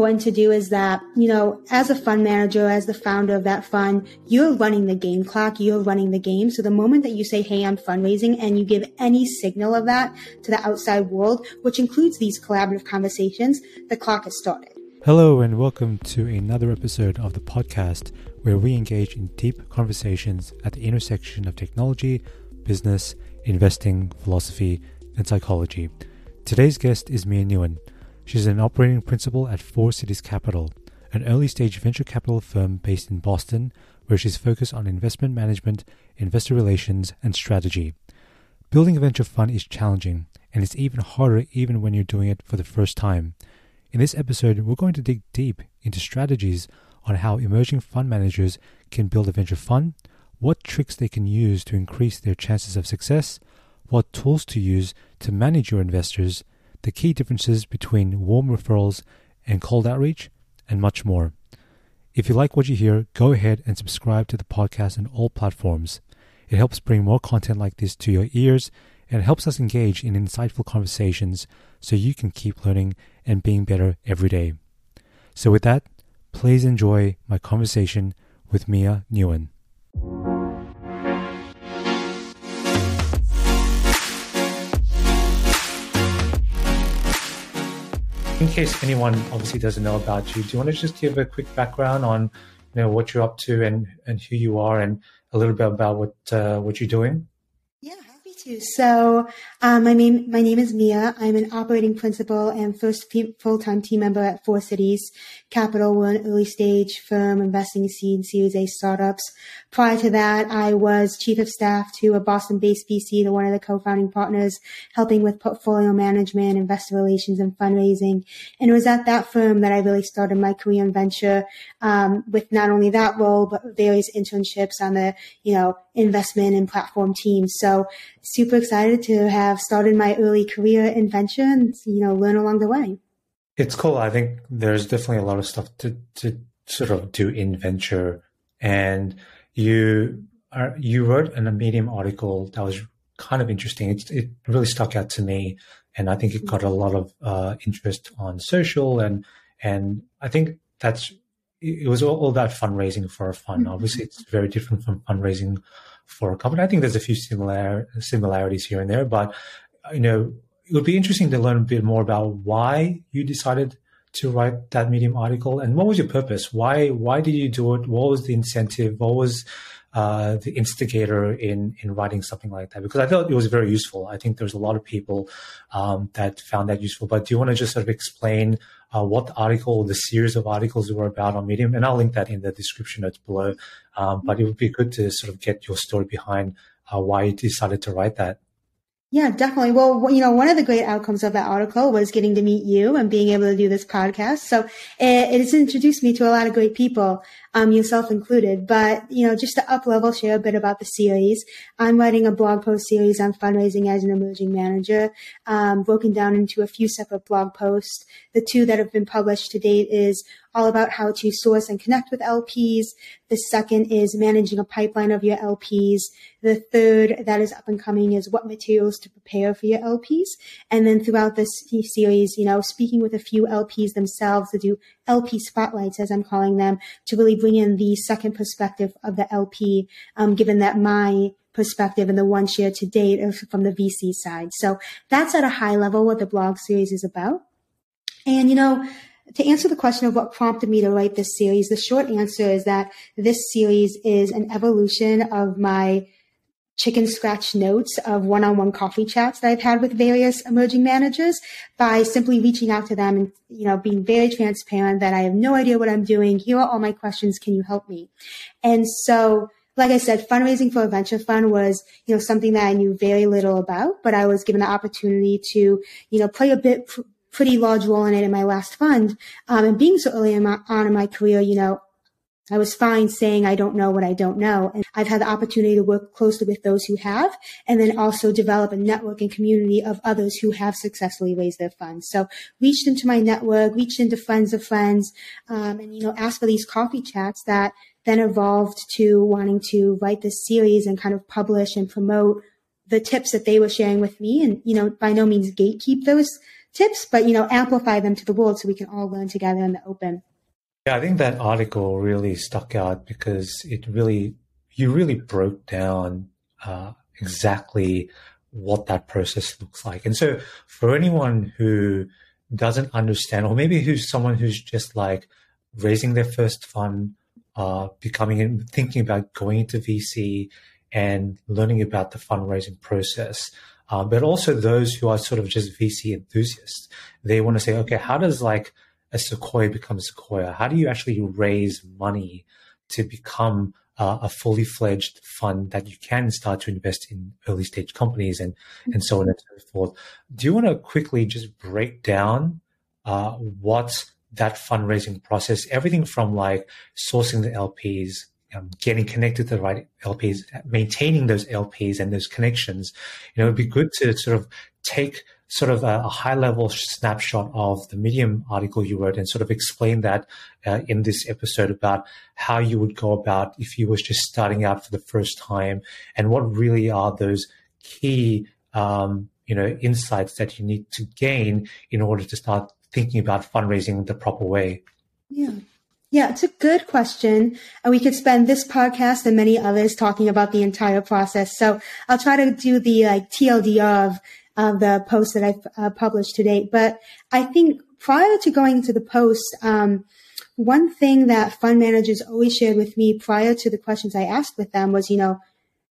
important to do is that, you know, as a fund manager, as the founder of that fund, you're running the game clock, you're running the game. So the moment that you say, Hey, I'm fundraising and you give any signal of that to the outside world, which includes these collaborative conversations, the clock has started. Hello and welcome to another episode of the podcast where we engage in deep conversations at the intersection of technology, business, investing, philosophy, and psychology. Today's guest is Mia Nguyen. She's an operating principal at Four Cities Capital, an early stage venture capital firm based in Boston, where she's focused on investment management, investor relations, and strategy. Building a venture fund is challenging, and it's even harder even when you're doing it for the first time. In this episode, we're going to dig deep into strategies on how emerging fund managers can build a venture fund, what tricks they can use to increase their chances of success, what tools to use to manage your investors, the key differences between warm referrals and cold outreach, and much more. If you like what you hear, go ahead and subscribe to the podcast on all platforms. It helps bring more content like this to your ears and helps us engage in insightful conversations so you can keep learning and being better every day. So, with that, please enjoy my conversation with Mia Nguyen. In case anyone obviously doesn't know about you, do you want to just give a quick background on you know what you're up to and and who you are and a little bit about what uh, what you're doing? Yeah, happy to. So, um, my name my name is Mia. I'm an operating principal and first full time team member at Four Cities Capital. We're an early stage firm investing in Series A startups. Prior to that, I was chief of staff to a Boston based VC, to one of the co founding partners, helping with portfolio management, investor relations, and fundraising. And it was at that firm that I really started my career in venture um, with not only that role but various internships on the you know investment and platform teams. So super excited to have started my early career in venture and, you know, learn along the way. It's cool. I think there's definitely a lot of stuff to, to sort of do in venture. And you are, you wrote in a Medium article that was kind of interesting. It, it really stuck out to me. And I think it got a lot of uh, interest on social and, and I think that's, it was all, all about fundraising for a fund. Mm-hmm. Obviously, it's very different from fundraising for a company. I think there's a few similar similarities here and there, but you know, it would be interesting to learn a bit more about why you decided to write that Medium article and what was your purpose? Why why did you do it? What was the incentive? What was uh, the instigator in in writing something like that? Because I thought it was very useful. I think there's a lot of people um, that found that useful. But do you want to just sort of explain uh, what the article, the series of articles were about on Medium, and I'll link that in the description notes below. Um, but it would be good to sort of get your story behind uh, why you decided to write that. Yeah, definitely. Well, you know, one of the great outcomes of that article was getting to meet you and being able to do this podcast. So eh, it, it has introduced me to a lot of great people, um, yourself included. But, you know, just to up level, share a bit about the series. I'm writing a blog post series on fundraising as an emerging manager, um, broken down into a few separate blog posts. The two that have been published to date is all about how to source and connect with LPs. The second is managing a pipeline of your LPs. The third that is up and coming is what materials to prepare for your LPs. And then throughout this series, you know, speaking with a few LPs themselves to do LP spotlights, as I'm calling them, to really bring in the second perspective of the LP, um, given that my perspective and the one shared to date is from the VC side. So that's at a high level what the blog series is about. And, you know, to answer the question of what prompted me to write this series, the short answer is that this series is an evolution of my chicken scratch notes of one-on-one coffee chats that I've had with various emerging managers by simply reaching out to them and, you know, being very transparent that I have no idea what I'm doing. Here are all my questions. Can you help me? And so, like I said, fundraising for a venture fund was, you know, something that I knew very little about, but I was given the opportunity to, you know, play a bit pretty large role in it in my last fund. Um, and being so early on in my career, you know, I was fine saying I don't know what I don't know. And I've had the opportunity to work closely with those who have, and then also develop a network and community of others who have successfully raised their funds. So reached into my network, reached into friends of friends, um, and, you know, asked for these coffee chats that then evolved to wanting to write this series and kind of publish and promote the tips that they were sharing with me and, you know, by no means gatekeep those tips, but, you know, amplify them to the world so we can all learn together in the open. Yeah, I think that article really stuck out because it really, you really broke down uh, exactly what that process looks like. And so for anyone who doesn't understand, or maybe who's someone who's just like raising their first fund, uh, becoming thinking about going into VC and learning about the fundraising process. Uh, but also those who are sort of just VC enthusiasts. They want to say, okay, how does like a Sequoia becomes Sequoia? How do you actually raise money to become uh, a fully fledged fund that you can start to invest in early stage companies and mm-hmm. and so on and so forth. Do you want to quickly just break down uh, what that fundraising process, everything from like sourcing the LPs, um, getting connected to the right LPs, maintaining those LPs and those connections. You know, it'd be good to sort of take sort of a, a, high level snapshot of the Medium article you wrote and sort of explain that uh, in this episode about how you would go about if you was just starting out for the first time and what really are those key, um, you know, insights that you need to gain in order to start thinking about fundraising the proper way. Yeah. Yeah, it's a good question. And we could spend this podcast and many others talking about the entire process. So I'll try to do the like TLDR of of the post that I've uh, published to date. But I think prior to going to the post, um, one thing that fund managers always shared with me prior to the questions I asked with them was, you know,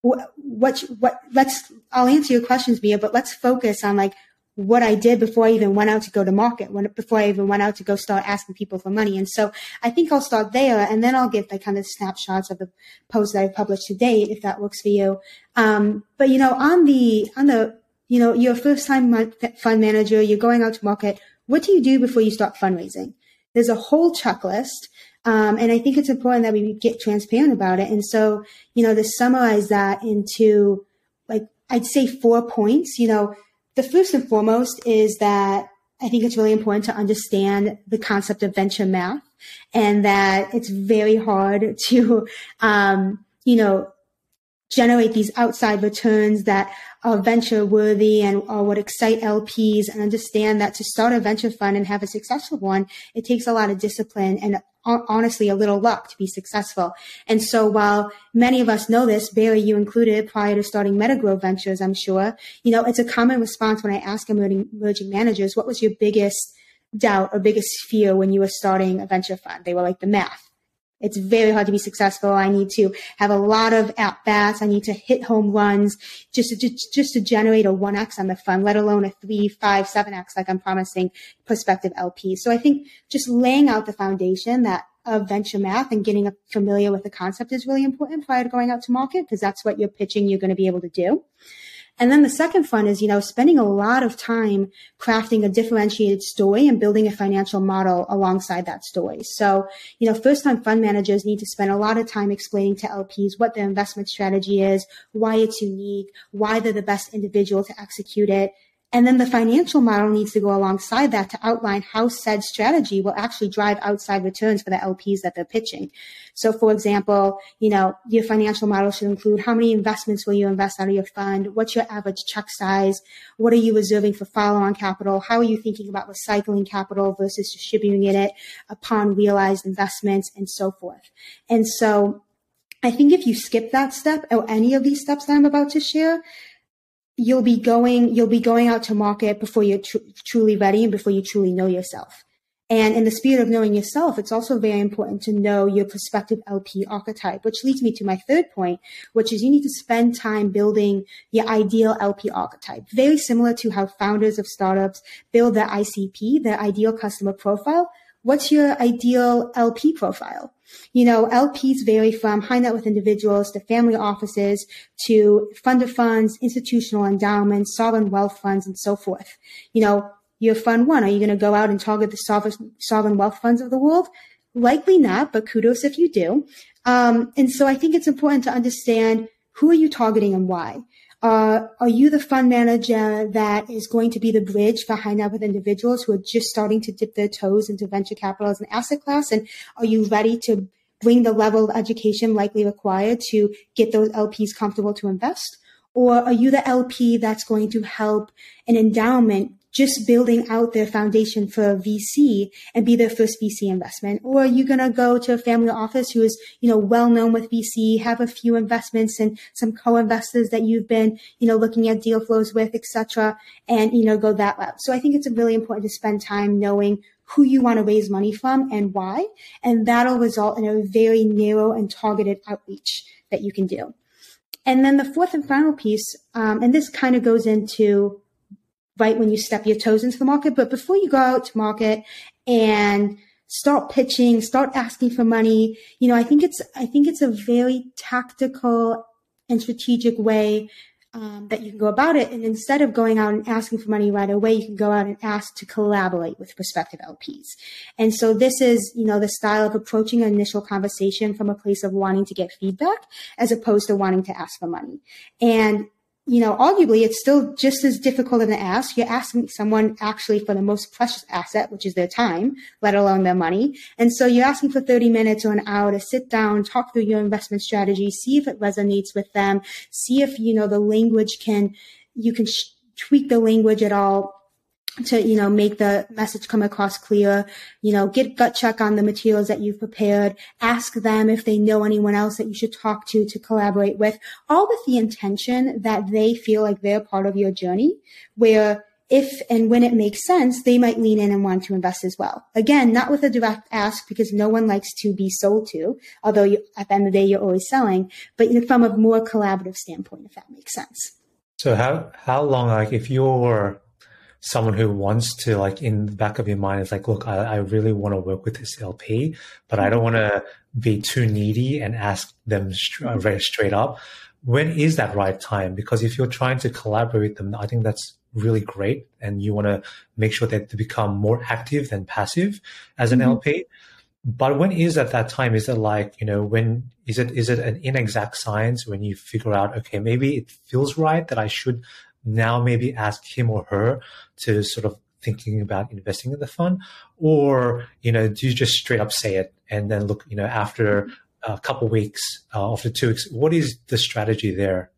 what, what, what, let's, I'll answer your questions, Mia, but let's focus on like what I did before I even went out to go to market, when, before I even went out to go start asking people for money. And so I think I'll start there and then I'll give like kind of snapshots of the posts that I've published to date, if that works for you. Um, but you know, on the, on the you know, you're a first time fund manager, you're going out to market. What do you do before you start fundraising? There's a whole checklist. Um, and I think it's important that we get transparent about it. And so, you know, to summarize that into like, I'd say four points, you know, the first and foremost is that I think it's really important to understand the concept of venture math and that it's very hard to, um, you know, generate these outside returns that are venture worthy and are what excite LPs and understand that to start a venture fund and have a successful one, it takes a lot of discipline and honestly a little luck to be successful. And so while many of us know this, Barry, you included prior to starting Metagrow Ventures, I'm sure, you know, it's a common response when I ask emerging, emerging managers, what was your biggest doubt or biggest fear when you were starting a venture fund? They were like the math it's very hard to be successful. I need to have a lot of at bats. I need to hit home runs just to, just to generate a 1x on the fund, let alone a 3, 5, 7x like I'm promising prospective LPs. So I think just laying out the foundation that of venture math and getting familiar with the concept is really important prior to going out to market because that's what you're pitching you're going to be able to do. And then the second fund is, you know, spending a lot of time crafting a differentiated story and building a financial model alongside that story. So, you know, first time fund managers need to spend a lot of time explaining to LPs what their investment strategy is, why it's unique, why they're the best individual to execute it, and then the financial model needs to go alongside that to outline how said strategy will actually drive outside returns for the LPs that they're pitching. So for example, you know, your financial model should include how many investments will you invest out of your fund? What's your average check size? What are you reserving for follow on capital? How are you thinking about recycling capital versus distributing it upon realized investments and so forth? And so I think if you skip that step or any of these steps that I'm about to share, you'll be going you'll be going out to market before you're tr- truly ready and before you truly know yourself. And in the spirit of knowing yourself it's also very important to know your prospective lp archetype which leads me to my third point which is you need to spend time building your ideal lp archetype. Very similar to how founders of startups build their icp their ideal customer profile what's your ideal LP profile? You know, LPs vary from high net worth individuals to family offices to fund of funds, institutional endowments, sovereign wealth funds, and so forth. You know, you're fund one. Are you going to go out and target the sovereign, sovereign wealth funds of the world? Likely not, but kudos if you do. Um, and so I think it's important to understand who are you targeting and why. Uh, are you the fund manager that is going to be the bridge for high net worth individuals who are just starting to dip their toes into venture capital as an asset class? And are you ready to bring the level of education likely required to get those LPs comfortable to invest? Or are you the LP that's going to help an endowment just building out their foundation for a VC and be their first VC investment? Or are you going to go to a family office who is, you know, well known with VC, have a few investments and some co-investors that you've been, you know, looking at deal flows with, etc., and, you know, go that route. So I think it's really important to spend time knowing who you want to raise money from and why. And that'll result in a very narrow and targeted outreach that you can do. And then the fourth and final piece, um, and this kind of goes into right when you step your toes into the market, but before you go out to market and start pitching, start asking for money, you know, I think it's, I think it's a very tactical and strategic way um, that you can go about it. And instead of going out and asking for money right away, you can go out and ask to collaborate with prospective LPs. And so this is, you know, the style of approaching an initial conversation from a place of wanting to get feedback as opposed to wanting to ask for money. And you know, arguably it's still just as difficult an ask. You're asking someone actually for the most precious asset, which is their time, let alone their money. And so you're asking for 30 minutes or an hour to sit down, talk through your investment strategy, see if it resonates with them, see if, you know, the language can, you can sh- tweak the language at all to you know make the message come across clear you know get gut check on the materials that you've prepared ask them if they know anyone else that you should talk to to collaborate with all with the intention that they feel like they're part of your journey where if and when it makes sense, they might lean in and want to invest as well. Again, not with a direct ask because no one likes to be sold to, although you, at the end of the day, you're always selling, but from a more collaborative standpoint, if that makes sense. So how, how long, like if you're someone who wants to like in the back of your mind is like, look, I, I really want to work with this LP, but I don't want to be too needy and ask them st- very straight up. When is that right time? Because if you're trying to collaborate with them, I think that's really great. And you want to make sure that they become more active than passive as an mm-hmm. LP. But when is at that time? Is it like, you know, when is it, is it an inexact science when you figure out, okay, maybe it feels right that I should now maybe ask him or her to sort of thinking about investing in the fund or you know do you just straight up say it and then look you know after a couple weeks uh, after two weeks what is the strategy there?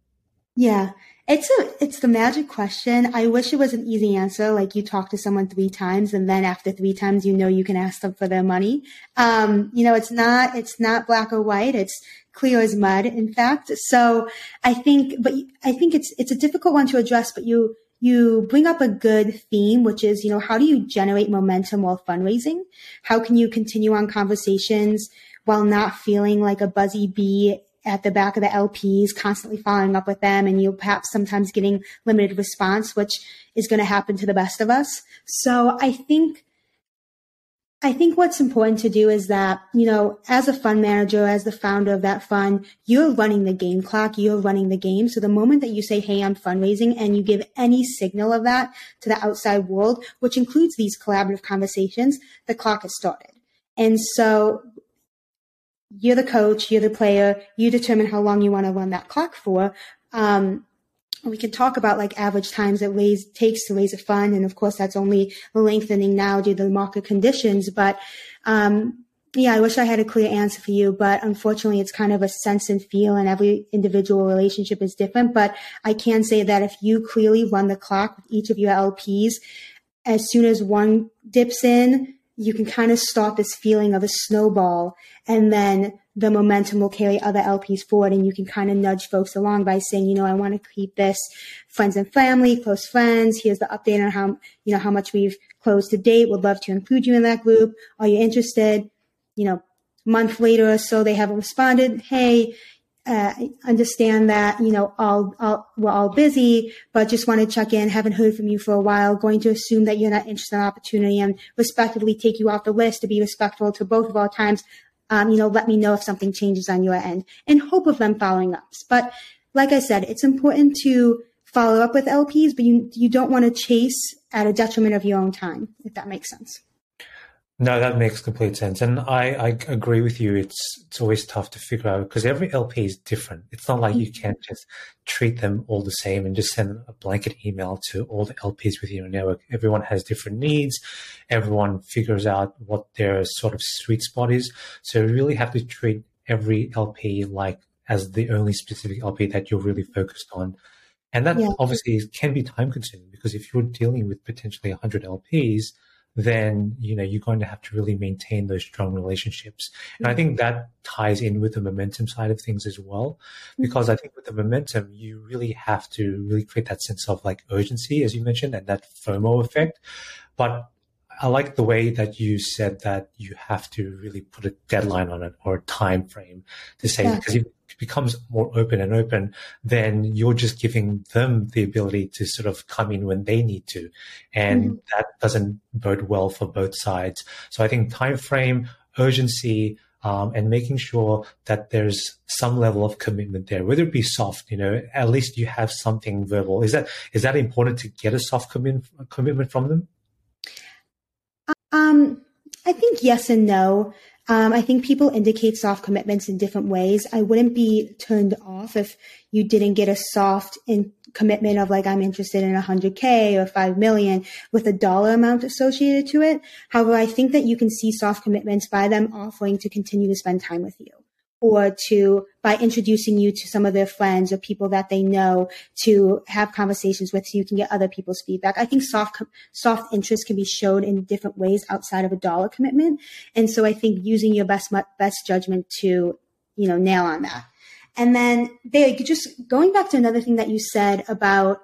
Yeah it's a it's the magic question i wish it was an easy answer like you talk to someone three times and then after three times you know you can ask them for their money um, you know it's not it's not black or white it's clear as mud, in fact. So I think, but I think it's, it's a difficult one to address, but you, you bring up a good theme, which is, you know, how do you generate momentum while fundraising? How can you continue on conversations while not feeling like a buzzy bee at the back of the LPs, constantly following up with them and you perhaps sometimes getting limited response, which is going to happen to the best of us. So I think I think what's important to do is that, you know, as a fund manager, as the founder of that fund, you're running the game clock, you're running the game. So the moment that you say, Hey, I'm fundraising and you give any signal of that to the outside world, which includes these collaborative conversations, the clock has started. And so you're the coach, you're the player, you determine how long you want to run that clock for. Um, we can talk about like average times it raise, takes to raise a fund. And of course, that's only lengthening now due to the market conditions. But, um, yeah, I wish I had a clear answer for you, but unfortunately it's kind of a sense and feel and every individual relationship is different. But I can say that if you clearly run the clock with each of your LPs, as soon as one dips in, you can kind of start this feeling of a snowball and then the momentum will carry other LPs forward and you can kind of nudge folks along by saying, you know, I want to keep this friends and family, close friends. Here's the update on how, you know, how much we've closed to date. Would love to include you in that group. Are you interested? You know, month later or so, they haven't responded. Hey, uh, understand that, you know, all, all, we're all busy, but just want to check in. Haven't heard from you for a while. Going to assume that you're not interested in opportunity and respectively take you off the list to be respectful to both of our times um, you know, let me know if something changes on your end in hope of them following up. But like I said, it's important to follow up with LPs, but you, you don't want to chase at a detriment of your own time, if that makes sense. No, that makes complete sense, and I, I agree with you. It's it's always tough to figure out because every LP is different. It's not like you mm-hmm. can't just treat them all the same and just send a blanket email to all the LPs within your network. Everyone has different needs. Everyone figures out what their sort of sweet spot is. So you really have to treat every LP like as the only specific LP that you're really focused on. And that yeah. obviously can be time consuming because if you're dealing with potentially 100 LPs, then you know you're going to have to really maintain those strong relationships. And i think that ties in with the momentum side of things as well mm-hmm. because i think with the momentum you really have to really create that sense of like urgency as you mentioned and that fomo effect. But I like the way that you said that you have to really put a deadline on it or a time frame to say yeah. because if it becomes more open and open, then you're just giving them the ability to sort of come in when they need to, and mm-hmm. that doesn't bode well for both sides. So I think time frame, urgency, um, and making sure that there's some level of commitment there, whether it be soft, you know, at least you have something verbal. Is that is that important to get a soft commitment commitment from them? I think yes and no. Um, I think people indicate soft commitments in different ways. I wouldn't be turned off if you didn't get a soft in commitment of like, I'm interested in 100K or 5 million with a dollar amount associated to it. However, I think that you can see soft commitments by them offering to continue to spend time with you or to by introducing you to some of their friends or people that they know to have conversations with so you can get other people's feedback. I think soft soft interest can be shown in different ways outside of a dollar commitment. And so I think using your best best judgment to, you know, nail on that. And then they just going back to another thing that you said about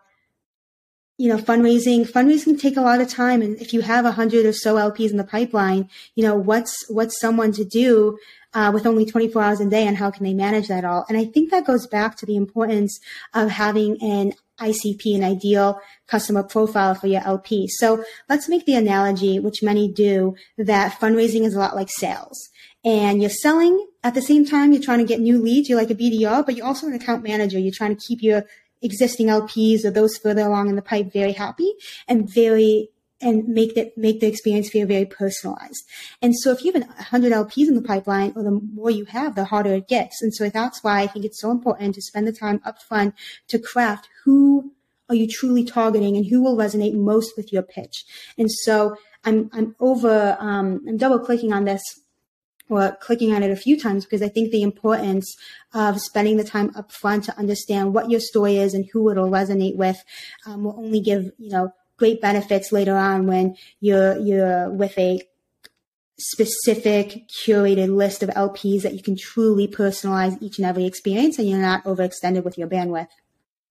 you know, fundraising, fundraising can take a lot of time. And if you have a hundred or so LPs in the pipeline, you know, what's, what's someone to do uh, with only 24 hours a day and how can they manage that all? And I think that goes back to the importance of having an ICP, an ideal customer profile for your LP. So let's make the analogy, which many do, that fundraising is a lot like sales. And you're selling at the same time, you're trying to get new leads. You're like a BDR, but you're also an account manager. You're trying to keep your existing LPs or those further along in the pipe very happy and very and make that make the experience feel very personalized. And so if you have 100 LPs in the pipeline, or the more you have, the harder it gets. And so that's why I think it's so important to spend the time upfront to craft who are you truly targeting and who will resonate most with your pitch. And so I'm I'm over um, I'm double clicking on this or clicking on it a few times because I think the importance of spending the time upfront to understand what your story is and who it'll resonate with um, will only give you know great benefits later on when you're you're with a specific curated list of LPs that you can truly personalize each and every experience and you're not overextended with your bandwidth.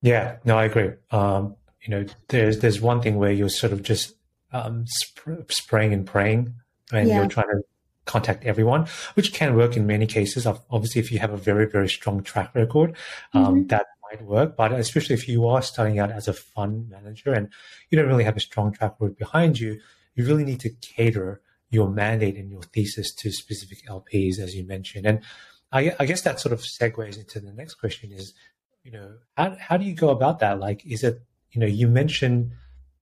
Yeah, no, I agree. Um, you know, there's there's one thing where you're sort of just um, sp- spraying and praying, and yeah. you're trying to contact everyone, which can work in many cases. Obviously, if you have a very very strong track record, um, mm-hmm. that work. But especially if you are starting out as a fund manager and you don't really have a strong track record behind you, you really need to cater your mandate and your thesis to specific LPs, as you mentioned. And I, I guess that sort of segues into the next question is, you know, how, how do you go about that? Like, is it, you know, you mentioned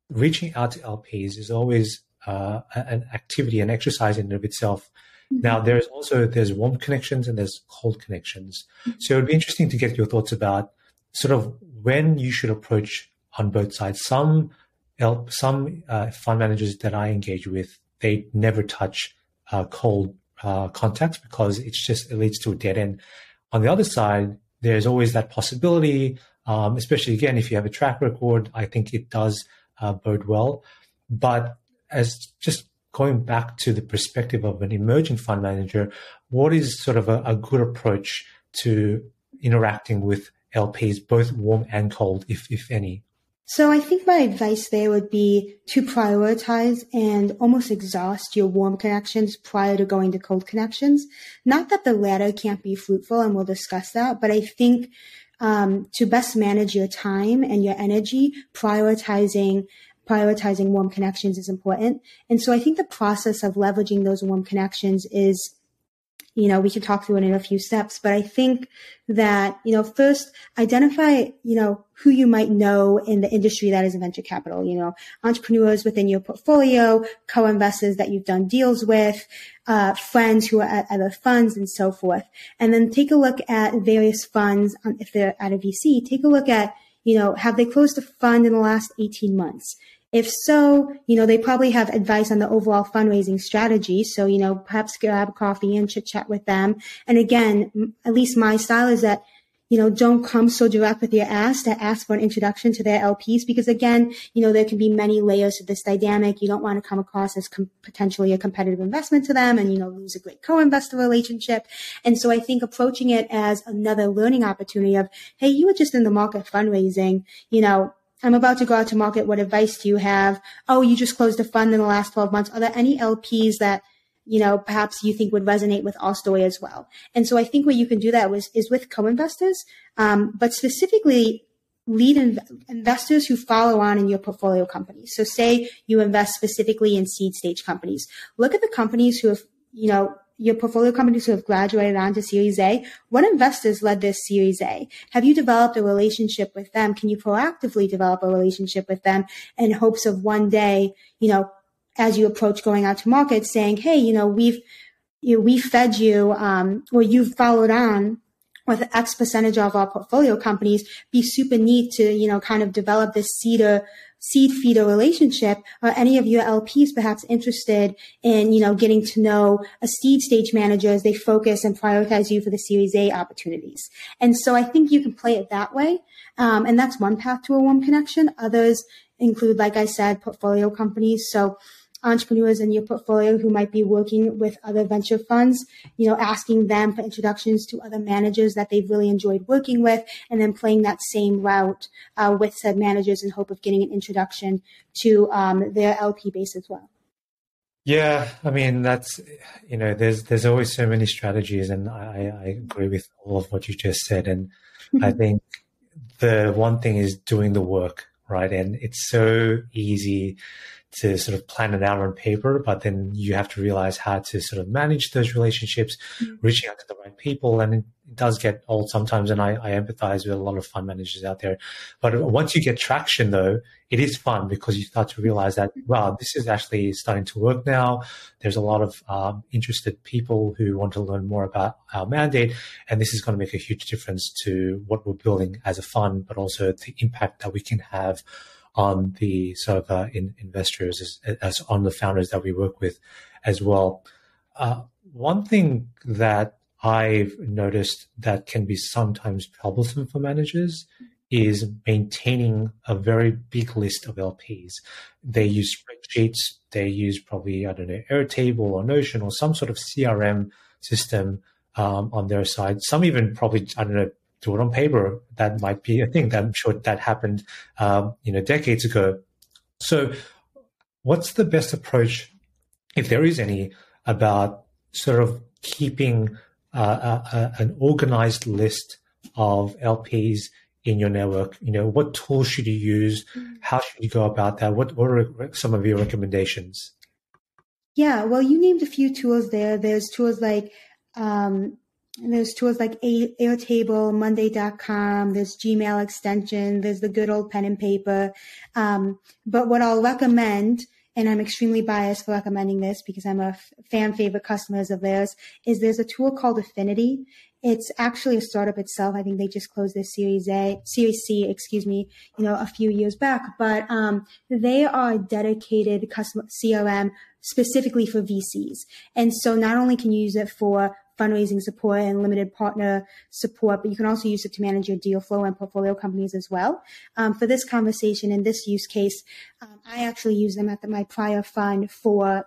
reaching out to LPs is always uh, an activity, an exercise in and of itself. Mm-hmm. Now, there's also there's warm connections and there's cold connections. Mm-hmm. So it would be interesting to get your thoughts about sort of when you should approach on both sides. Some some uh, fund managers that I engage with, they never touch uh, cold uh, contacts because it's just it leads to a dead end. On the other side, there's always that possibility, um, especially again if you have a track record. I think it does uh, bode well. But as just going back to the perspective of an emerging fund manager, what is sort of a, a good approach to interacting with LPs, both warm and cold, if, if any? So I think my advice there would be to prioritize and almost exhaust your warm connections prior to going to cold connections. Not that the latter can't be fruitful, and we'll discuss that, but I think um, to best manage your time and your energy, prioritizing prioritizing warm connections is important. And so I think the process of leveraging those warm connections is you know, we can talk through it in a few steps, but I think that, you know, first identify, you know, who you might know in the industry that is venture capital, you know, entrepreneurs within your portfolio, co-investors that you've done deals with, uh, friends who are at other funds and so forth. And then take a look at various funds. If they're at a VC, take a look at, you know, have they closed a fund in the last 18 months? If so, you know, they probably have advice on the overall fundraising strategy. So, you know, perhaps grab coffee and chit chat with them. And again, at least my style is that you know, don't come so direct with your ask to ask for an introduction to their LPs because again, you know, there can be many layers to this dynamic. You don't want to come across as com- potentially a competitive investment to them and, you know, lose a great co-investor relationship. And so I think approaching it as another learning opportunity of, Hey, you were just in the market fundraising, you know, I'm about to go out to market. What advice do you have? Oh, you just closed a fund in the last 12 months. Are there any LPs that you know, perhaps you think would resonate with our story as well. And so I think where you can do that was, is with co-investors, um, but specifically lead inv- investors who follow on in your portfolio companies. So say you invest specifically in seed stage companies. Look at the companies who have, you know, your portfolio companies who have graduated on to Series A, what investors led this Series A? Have you developed a relationship with them? Can you proactively develop a relationship with them in hopes of one day, you know, as you approach going out to market saying, Hey, you know, we've, you know, we fed you, um, or you've followed on with X percentage of our portfolio companies be super neat to, you know, kind of develop this seeder, seed feeder relationship. Are any of your LPs perhaps interested in, you know, getting to know a seed stage manager as they focus and prioritize you for the Series A opportunities? And so I think you can play it that way. Um, and that's one path to a warm connection. Others include, like I said, portfolio companies. So, entrepreneurs in your portfolio who might be working with other venture funds, you know, asking them for introductions to other managers that they've really enjoyed working with, and then playing that same route uh, with said managers in hope of getting an introduction to um, their LP base as well. Yeah, I mean that's you know there's there's always so many strategies, and I, I agree with all of what you just said, and I think the one thing is doing the work, right? And it's so easy to sort of plan it out on paper, but then you have to realize how to sort of manage those relationships, mm-hmm. reaching out to the right people. And it does get old sometimes. And I, I empathize with a lot of fund managers out there. But once you get traction though, it is fun because you start to realize that, wow, this is actually starting to work now. There's a lot of um, interested people who want to learn more about our mandate. And this is going to make a huge difference to what we're building as a fund, but also the impact that we can have on the sort of in, investors as, as, on the founders that we work with as well. Uh, one thing that I've noticed that can be sometimes troublesome for managers is maintaining a very big list of LPs. They use spreadsheets, they use probably, I don't know, Airtable or Notion or some sort of CRM system um, on their side. Some even probably, I don't know, do it on paper. That might be a thing that I'm sure that happened, um, you know, decades ago. So, what's the best approach, if there is any, about sort of keeping uh, a, a, an organized list of LPs in your network? You know, what tools should you use? Mm. How should you go about that? What, what are some of your recommendations? Yeah, well, you named a few tools there. There's tools like um, and there's tools like Airtable, Monday.com, there's Gmail extension, there's the good old pen and paper. Um, but what I'll recommend, and I'm extremely biased for recommending this because I'm a fan favorite customers of theirs, is there's a tool called Affinity. It's actually a startup itself. I think they just closed their Series A, Series C, excuse me, you know, a few years back. But um, they are dedicated customer CRM specifically for VCs. And so not only can you use it for fundraising support and limited partner support, but you can also use it to manage your deal flow and portfolio companies as well. Um, for this conversation and this use case, um, I actually use them at the, my prior fund for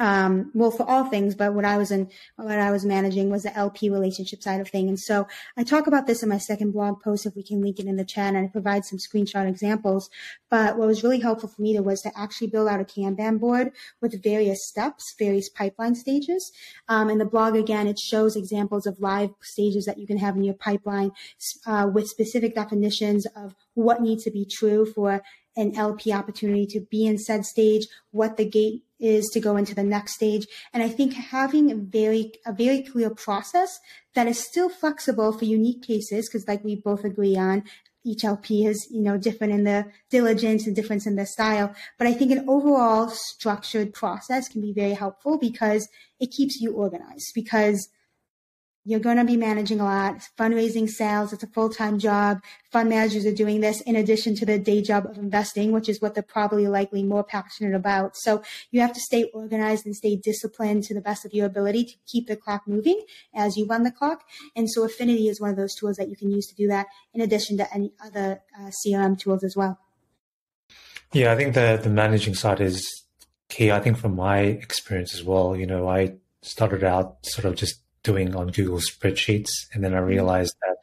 um, well, for all things, but what I was in, what I was managing was the LP relationship side of thing. And so I talk about this in my second blog post, if we can link it in the chat and I provide some screenshot examples. But what was really helpful for me to was to actually build out a Kanban board with various steps, various pipeline stages. Um, in the blog, again, it shows examples of live stages that you can have in your pipeline uh, with specific definitions of what needs to be true for an LP opportunity to be in said stage, what the gate is to go into the next stage. And I think having a very, a very clear process that is still flexible for unique cases, because like we both agree on, each LP is, you know, different in the diligence and difference in the style. But I think an overall structured process can be very helpful because it keeps you organized because you're going to be managing a lot. Fundraising, sales, it's a full time job. Fund managers are doing this in addition to the day job of investing, which is what they're probably likely more passionate about. So you have to stay organized and stay disciplined to the best of your ability to keep the clock moving as you run the clock. And so Affinity is one of those tools that you can use to do that in addition to any other uh, CRM tools as well. Yeah, I think the, the managing side is key. I think from my experience as well, you know, I started out sort of just doing on Google spreadsheets. And then I realized that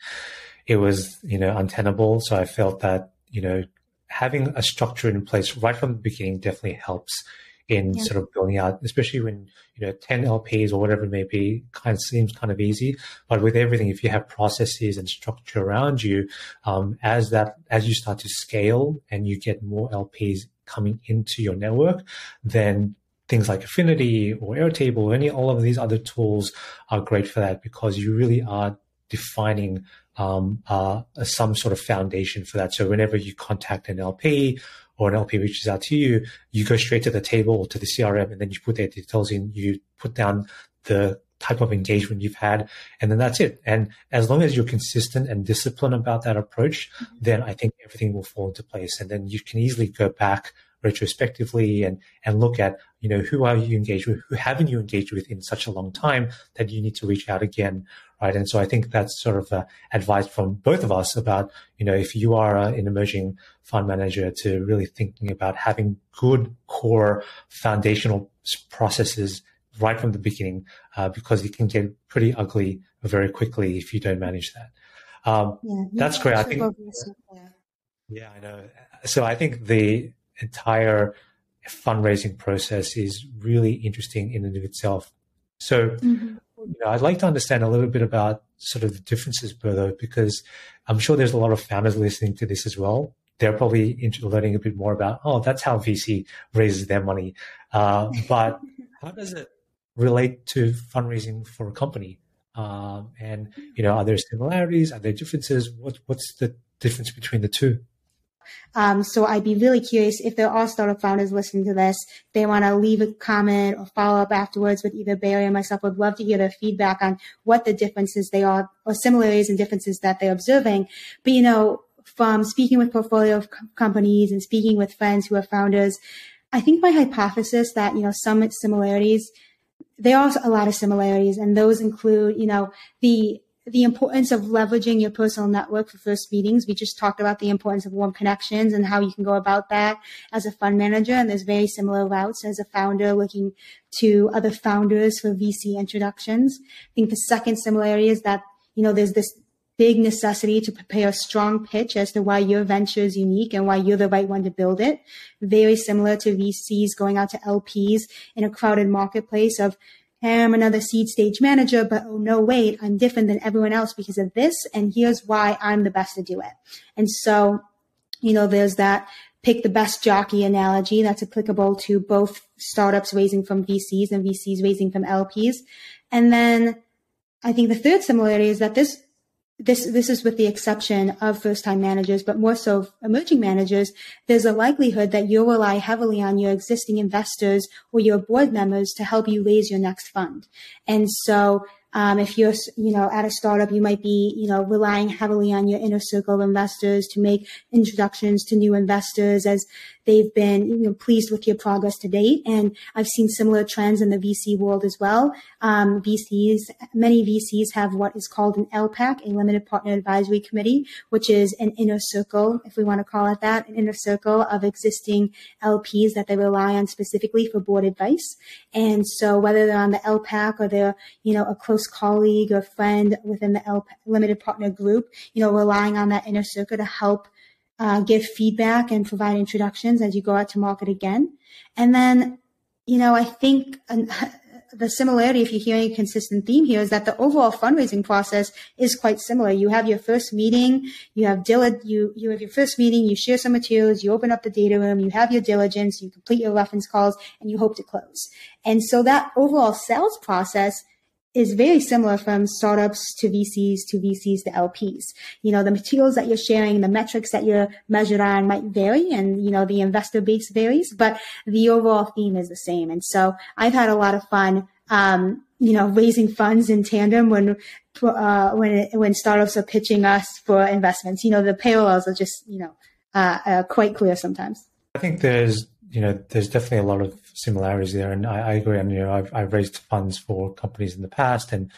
it was, you know, untenable. So I felt that, you know, having a structure in place right from the beginning definitely helps in yeah. sort of building out, especially when, you know, 10 LPs or whatever it may be, kind of seems kind of easy. But with everything, if you have processes and structure around you, um, as that, as you start to scale and you get more LPs coming into your network, then things like Affinity or Airtable or any all of these other tools are great for that because you really are defining um, uh, some sort of foundation for that. So whenever you contact an LP or an LP reaches out to you, you go straight to the table or to the CRM and then you put their details in. You put down the type of engagement you've had, and then that's it. And as long as you're consistent and disciplined about that approach, mm-hmm. then I think everything will fall into place. And then you can easily go back retrospectively and and look at you know who are you engaged with who haven't you engaged with in such a long time that you need to reach out again right? And so i think that's sort of uh, advice from both of us about you know if you are uh, an emerging fund manager to really thinking about having good core foundational processes right from the beginning uh, because it can get pretty ugly very quickly if you don't manage that. Um, yeah, that's great. i think yeah i know. So i think the entire fundraising process is really interesting in and of itself. So, mm-hmm. you know, I'd like to understand a little bit about sort of the differences, Bertho, because I'm sure there's a lot of founders listening to this as well. They're probably into learning a bit more about, oh, that's how VC raises their money. Uh, but how does it relate to fundraising for a company? Um, and, you know, are there similarities? Are there differences? What, what's the difference between the two? Um, so I'd be really curious if there are startup founders listening to this, they want to leave a comment or follow up afterwards with either Barry or myself. Would love to hear their feedback on what the differences they are or similarities and differences that they're observing. But you know, from speaking with portfolio companies and speaking with friends who are founders, I think my hypothesis that you know some similarities there are a lot of similarities, and those include, you know, the the importance of leveraging your personal network for first meetings. We just talked about the importance of warm connections and how you can go about that as a fund manager. And there's very similar routes as a founder looking to other founders for VC introductions. I think the second similarity is that, you know, there's this big necessity to prepare a strong pitch as to why your venture is unique and why you're the right one to build it. Very similar to VCs going out to LPs in a crowded marketplace of I'm another seed stage manager, but oh no, wait, I'm different than everyone else because of this. And here's why I'm the best to do it. And so, you know, there's that pick the best jockey analogy that's applicable to both startups raising from VCs and VCs raising from LPs. And then I think the third similarity is that this this this is with the exception of first time managers, but more so emerging managers, there's a likelihood that you'll rely heavily on your existing investors or your board members to help you raise your next fund. And so um, if you're, you know, at a startup, you might be, you know, relying heavily on your inner circle of investors to make introductions to new investors as they've been, you know, pleased with your progress to date. And I've seen similar trends in the VC world as well. Um, VCs, many VCs have what is called an LPAC, a limited partner advisory committee, which is an inner circle, if we want to call it that, an inner circle of existing LPs that they rely on specifically for board advice. And so whether they're on the LPAC or they're, you know, a close close colleague or friend within the L- limited partner group, you know, relying on that inner circle to help uh, give feedback and provide introductions as you go out to market again. And then, you know, I think an, the similarity, if you're hearing a consistent theme here, is that the overall fundraising process is quite similar. You have your first meeting, you have dil- you you have your first meeting, you share some materials, you open up the data room, you have your diligence, you complete your reference calls, and you hope to close. And so that overall sales process is very similar from startups to VCs to VCs to LPs. You know, the materials that you're sharing, the metrics that you're measured on might vary and, you know, the investor base varies, but the overall theme is the same. And so I've had a lot of fun, um, you know, raising funds in tandem when uh, when when startups are pitching us for investments. You know, the parallels are just you know uh, uh, quite clear sometimes. I think there's you know there's definitely a lot of similarities there, and I, I agree. And you know, I've, I've raised funds for companies in the past, and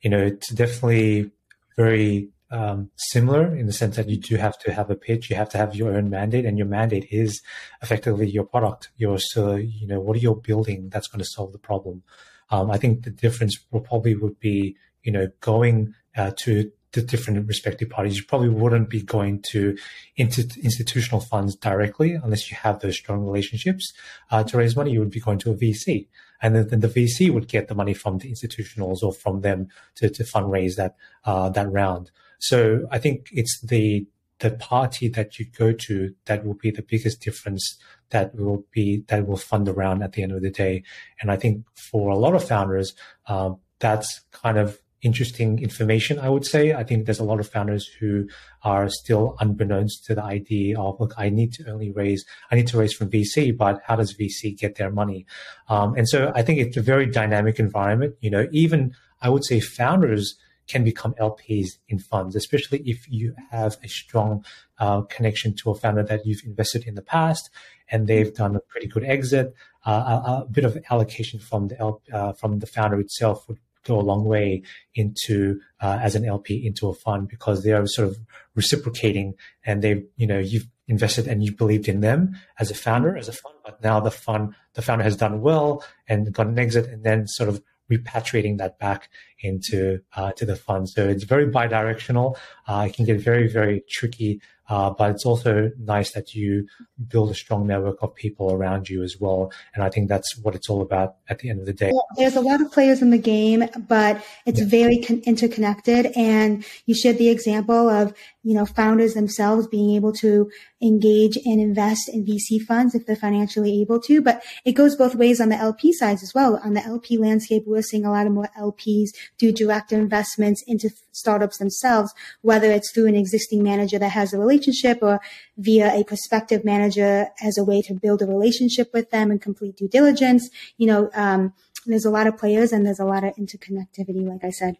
you know, it's definitely very um, similar in the sense that you do have to have a pitch, you have to have your own mandate, and your mandate is effectively your product. Your so you know what are you building that's going to solve the problem. Um, I think the difference will probably would be you know going uh, to the different respective parties. You probably wouldn't be going to institutional funds directly unless you have those strong relationships uh, to raise money. You would be going to a VC, and then, then, the VC would get the money from the institutionals or from them to, to fundraise that uh, that round. So I think it's the the party that you go to that will be the biggest difference that will be that will fund the round at the end of the day. And I think for a lot of founders, um, that's kind of interesting information. I would say. I think there's a lot of founders who are still unbeknownst to the idea of look, I need to only raise, I need to raise from VC, but how does VC get their money? Um, and so I think it's a very dynamic environment. You know, even I would say founders can become LPs in funds, especially if you have a strong uh, connection to a founder that you've invested in the past and they've done a pretty good exit. Uh, a, a, bit of allocation from the uh, from the founder itself would go a long way into uh, as an LP into a fund because they are sort of reciprocating and they you know you've invested and you believed in them as a founder as a fund but now the fund the founder has done well and got an exit and then sort of repatriating that back into uh, to the fund. So it's very bidirectional. Uh, it can get very very tricky, uh, but it's also nice that you build a strong network of people around you as well. And I think that's what it's all about at the end of the day. There's a lot of players in the game, but it's yeah. very con- interconnected. And you shared the example of you know founders themselves being able to engage and invest in VC funds if they're financially able to. But it goes both ways on the LP sides as well. On the LP landscape, we're seeing a lot of more LPs do direct investments into startups themselves, whether it's through an existing manager that has a relationship or via a prospective manager as a way to build a relationship with them and complete due diligence. You know, um, there's a lot of players and there's a lot of interconnectivity, like I said.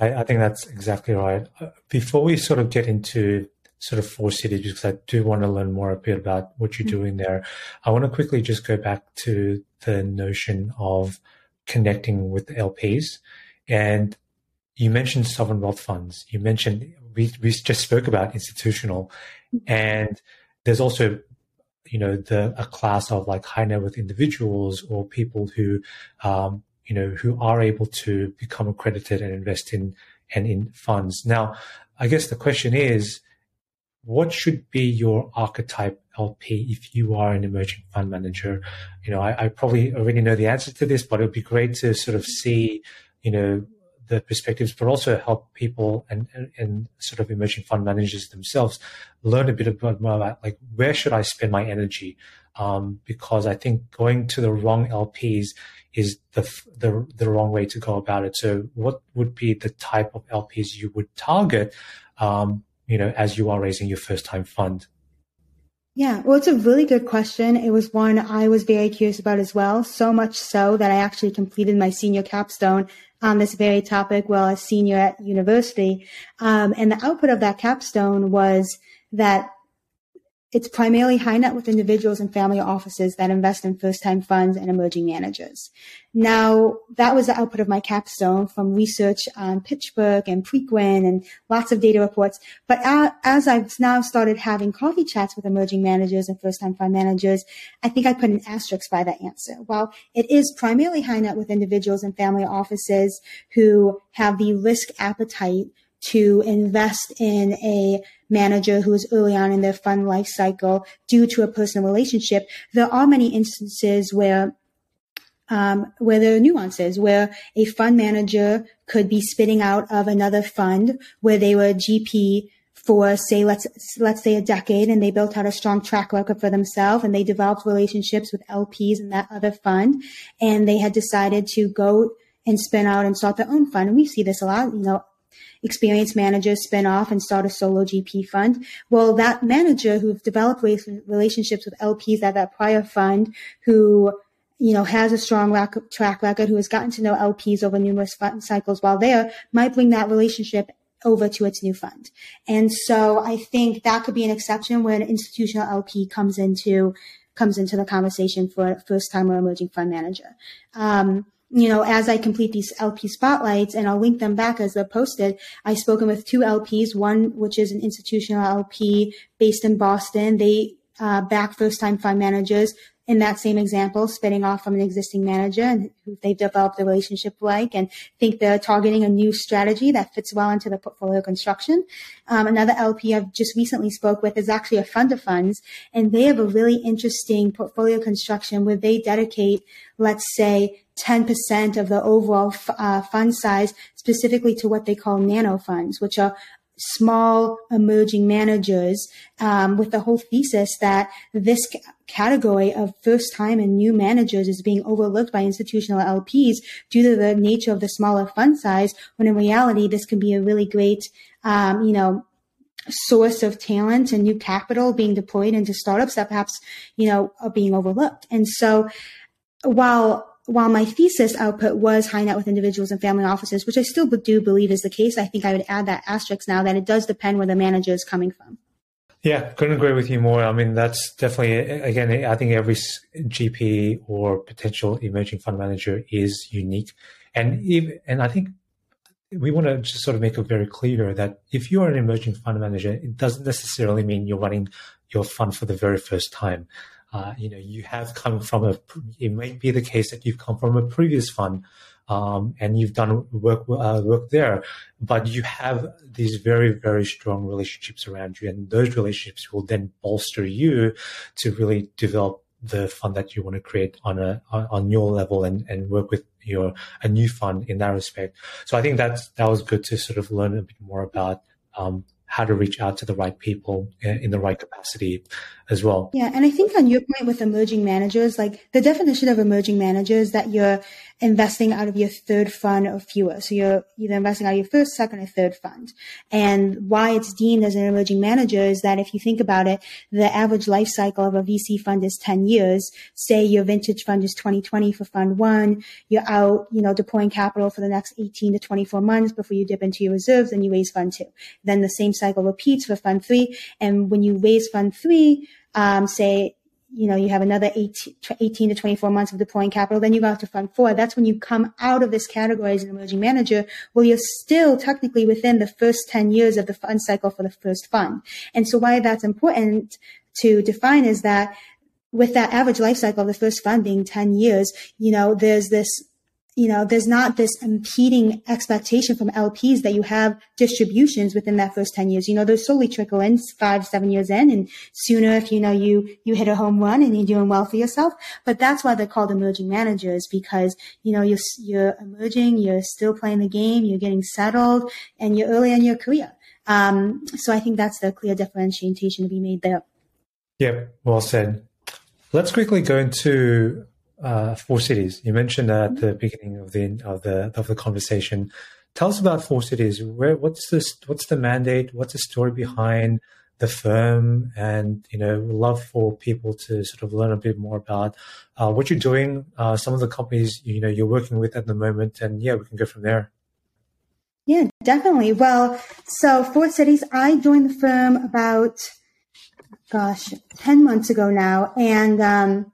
I, I think that's exactly right. Uh, before we sort of get into sort of four cities because I do want to learn more a bit about what you're mm-hmm. doing there. I want to quickly just go back to the notion of connecting with the LPs. And you mentioned sovereign wealth funds. You mentioned we we just spoke about institutional, mm-hmm. and there's also you know the a class of like high net worth individuals or people who um, you know who are able to become accredited and invest in and in funds. Now, I guess the question is what should be your archetype LP if you are an emerging fund manager? You know, I, I, probably already know the answer to this, but it would be great to sort of see, you know, the perspectives, but also help people and, and, and sort of emerging fund managers themselves learn a bit more about like where should I spend my energy? Um, because I think going to the wrong LPs is the, the the wrong way to go about it. So, what would be the type of LPs you would target? Um, you know, as you are raising your first time fund? Yeah, well, it's a really good question. It was one I was very curious about as well. So much so that I actually completed my senior capstone on this very topic while a senior at university. Um, and the output of that capstone was that it's primarily high net worth individuals and family offices that invest in first time funds and emerging managers. Now, that was the output of my capstone from research on PitchBook and Preqin and lots of data reports. But as I've now started having coffee chats with emerging managers and first time fund managers, I think I put an asterisk by that answer. While it is primarily high net worth individuals and family offices who have the risk appetite to invest in a manager who is early on in their fund life cycle due to a personal relationship. There are many instances where um, where there are nuances, where a fund manager could be spitting out of another fund where they were GP for say let's let's say a decade and they built out a strong track record for themselves and they developed relationships with LPs in that other fund and they had decided to go and spin out and start their own fund and we see this a lot you know experienced managers spin off and start a solo GP fund. Well, that manager who've developed relationships with LPs at that prior fund who you know, has a strong track record, who has gotten to know LPs over numerous fund cycles while there, might bring that relationship over to its new fund. And so I think that could be an exception when an institutional LP comes into comes into the conversation for a first time or emerging fund manager. Um, you know, as I complete these LP spotlights and I'll link them back as they're posted, I've spoken with two LPs, one which is an institutional LP based in Boston. They uh, back first time fund managers in that same example, spinning off from an existing manager and who they've developed a relationship like and think they're targeting a new strategy that fits well into the portfolio construction. Um, another LP I've just recently spoke with is actually a fund of funds and they have a really interesting portfolio construction where they dedicate, let's say, 10% of the overall uh, fund size specifically to what they call nano funds, which are small emerging managers um, with the whole thesis that this c- category of first time and new managers is being overlooked by institutional LPs due to the nature of the smaller fund size, when in reality, this can be a really great, um, you know, source of talent and new capital being deployed into startups that perhaps, you know, are being overlooked. And so while while my thesis output was high net with individuals and family offices, which I still do believe is the case, I think I would add that asterisk now that it does depend where the manager is coming from. Yeah, couldn't agree with you more. I mean, that's definitely, again, I think every GP or potential emerging fund manager is unique. And, even, and I think we want to just sort of make it very clear that if you're an emerging fund manager, it doesn't necessarily mean you're running your fund for the very first time uh, you know, you have come from a, it might be the case that you've come from a previous fund, um, and you've done work, uh, work there, but you have these very, very strong relationships around you. And those relationships will then bolster you to really develop the fund that you want to create on a, on your level and, and work with your, a new fund in that respect. So I think that's, that was good to sort of learn a bit more about, um, how to reach out to the right people uh, in the right capacity as well. Yeah. And I think on your point with emerging managers, like the definition of emerging managers that you're investing out of your third fund or fewer. So you're either investing out of your first, second, or third fund. And why it's deemed as an emerging manager is that if you think about it, the average life cycle of a VC fund is 10 years. Say your vintage fund is 2020 for fund one. You're out, you know, deploying capital for the next 18 to 24 months before you dip into your reserves and you raise fund two. Then the same cycle repeats for fund three. And when you raise fund three, um, say you know, you have another 18, 18, to 24 months of deploying capital, then you go out to fund four. That's when you come out of this category as an emerging manager. Well, you're still technically within the first 10 years of the fund cycle for the first fund. And so why that's important to define is that with that average life cycle of the first fund being 10 years, you know, there's this you know, there's not this impeding expectation from LPs that you have distributions within that first 10 years. You know, those slowly trickle in five, seven years in and sooner if you know you, you hit a home run and you're doing well for yourself. But that's why they're called emerging managers because, you know, you're, you're emerging, you're still playing the game, you're getting settled and you're early in your career. Um, so I think that's the clear differentiation to be made there. Yep. Well said. Let's quickly go into uh, Four Cities. You mentioned that at the beginning of the of the of the conversation. Tell us about Four Cities. Where what's this? What's the mandate? What's the story behind the firm? And you know, love for people to sort of learn a bit more about uh, what you're doing. Uh, some of the companies you know you're working with at the moment, and yeah, we can go from there. Yeah, definitely. Well, so Four Cities, I joined the firm about, gosh, 10 months ago now. And, um,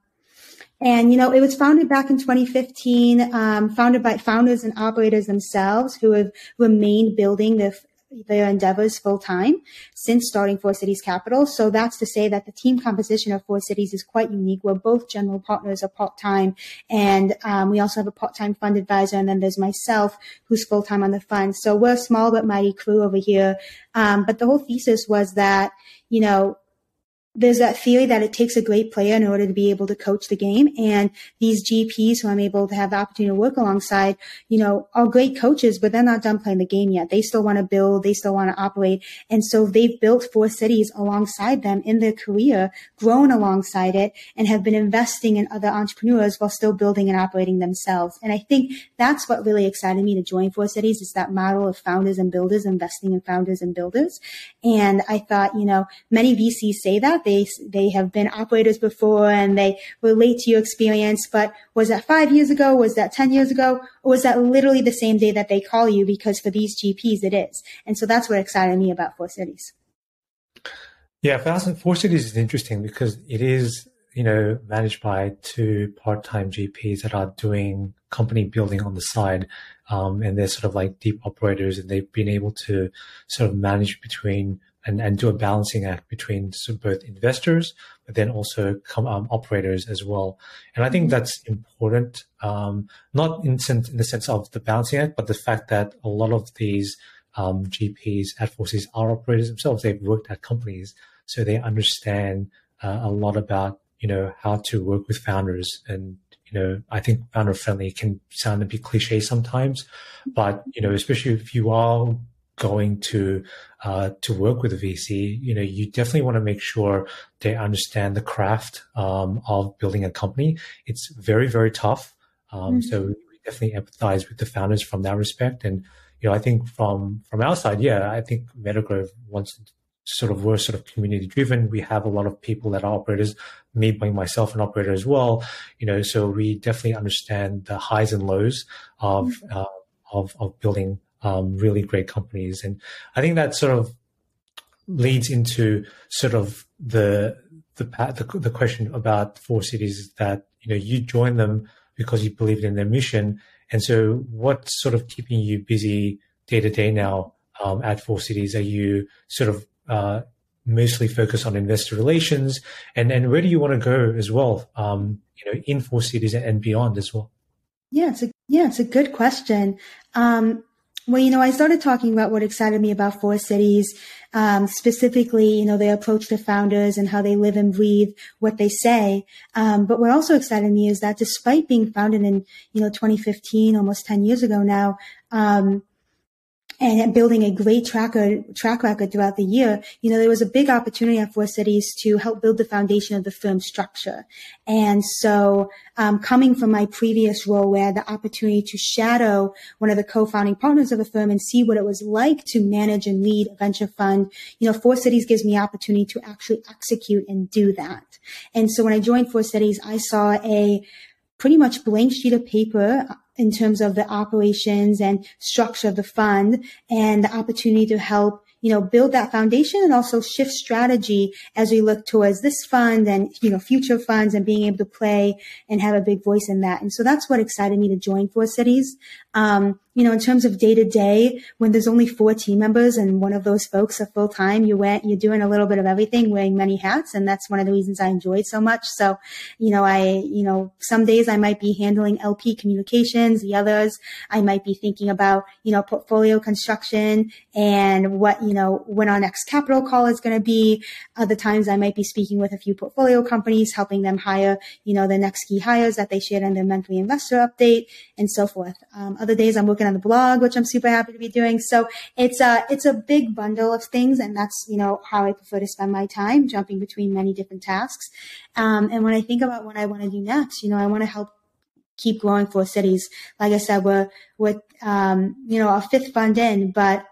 and, you know, it was founded back in 2015, um, founded by founders and operators themselves who have remained building the, their endeavors full time since starting Four Cities Capital. So that's to say that the team composition of Four Cities is quite unique. We're both general partners are part time, and um, we also have a part time fund advisor, and then there's myself who's full time on the fund. So we're a small but mighty crew over here. Um, but the whole thesis was that you know there's that theory that it takes a great player in order to be able to coach the game. And these GPs who I'm able to have the opportunity to work alongside, you know, are great coaches, but they're not done playing the game yet. They still want to build. They still want to operate. And so they've built four cities alongside them in their career, grown alongside it and have been investing in other entrepreneurs while still building and operating themselves. And I think that's what really excited me to join Four Cities is that model of founders and builders investing in founders and builders. And I thought, you know, many VCs say that, They, they have been operators before and they relate to your experience. But was that five years ago? Was that 10 years ago? Or was that literally the same day that they call you? Because for these GPs, it is. And so that's what excited me about Four Cities. Yeah, Four Cities is interesting because it is, you know, managed by two part-time GPs that are doing company building on the side. Um, and they're sort of like deep operators and they've been able to sort of manage between and, and do a balancing act between both investors, but then also um, operators as well. And I think that's important, um, not in, sense, in the sense of the balancing act, but the fact that a lot of these um, GPs at forces are operators themselves. They've worked at companies so they understand uh, a lot about you know how to work with founders and you know i think founder friendly can sound a bit cliche sometimes but you know especially if you are going to uh, to work with a vc you know you definitely want to make sure they understand the craft um, of building a company it's very very tough um, mm-hmm. so we definitely empathize with the founders from that respect and you know i think from from our side yeah i think metagrove wants sort of we're sort of community driven. We have a lot of people that are operators, me being myself an operator as well. You know, so we definitely understand the highs and lows of mm-hmm. uh, of of building um, really great companies, and I think that sort of leads into sort of the the the, the question about four cities that you know you join them because you believe in their mission, and so what's sort of keeping you busy day to day now um, at Four Cities? Are you sort of uh, mostly focused on investor relations, and and where do you want to go as well? Um, you know, in four cities and beyond as well. Yeah, it's a yeah, it's a good question. Um, well, you know, I started talking about what excited me about four cities, um, specifically, you know, their approach to founders and how they live and breathe what they say. Um, but what also excited me is that despite being founded in, you know, 2015, almost 10 years ago now, um, and building a great track record, track record throughout the year, you know, there was a big opportunity at Four Cities to help build the foundation of the firm structure. And so, um, coming from my previous role where the opportunity to shadow one of the co-founding partners of the firm and see what it was like to manage and lead a venture fund, you know, Four Cities gives me opportunity to actually execute and do that. And so when I joined Four Cities, I saw a pretty much blank sheet of paper in terms of the operations and structure of the fund and the opportunity to help you know, build that foundation and also shift strategy as we look towards this fund and, you know, future funds and being able to play and have a big voice in that. And so that's what excited me to join Four Cities. Um, you know, in terms of day to day, when there's only four team members and one of those folks are full time, you went, you're doing a little bit of everything, wearing many hats. And that's one of the reasons I enjoyed so much. So, you know, I, you know, some days I might be handling LP communications. The others I might be thinking about, you know, portfolio construction and what, you know, when our next capital call is going to be. Other times I might be speaking with a few portfolio companies, helping them hire, you know, the next key hires that they shared in their monthly investor update and so forth. Um, other days I'm working on the blog, which I'm super happy to be doing. So it's a, it's a big bundle of things. And that's, you know, how I prefer to spend my time jumping between many different tasks. Um, and when I think about what I want to do next, you know, I want to help keep growing Four Cities. Like I said, we're, with, um, you know, our fifth fund in, but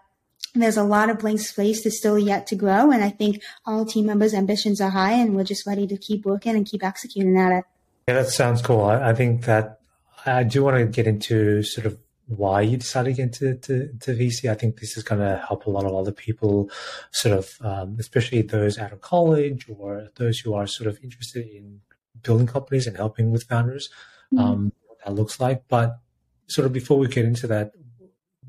there's a lot of blank space that's still yet to grow. And I think all team members' ambitions are high and we're just ready to keep working and keep executing at it. Yeah, that sounds cool. I, I think that I do want to get into sort of why you decided to get into to, to VC. I think this is going to help a lot of other people, sort of, um, especially those out of college or those who are sort of interested in building companies and helping with founders. Mm-hmm. Um, what that looks like. But sort of before we get into that,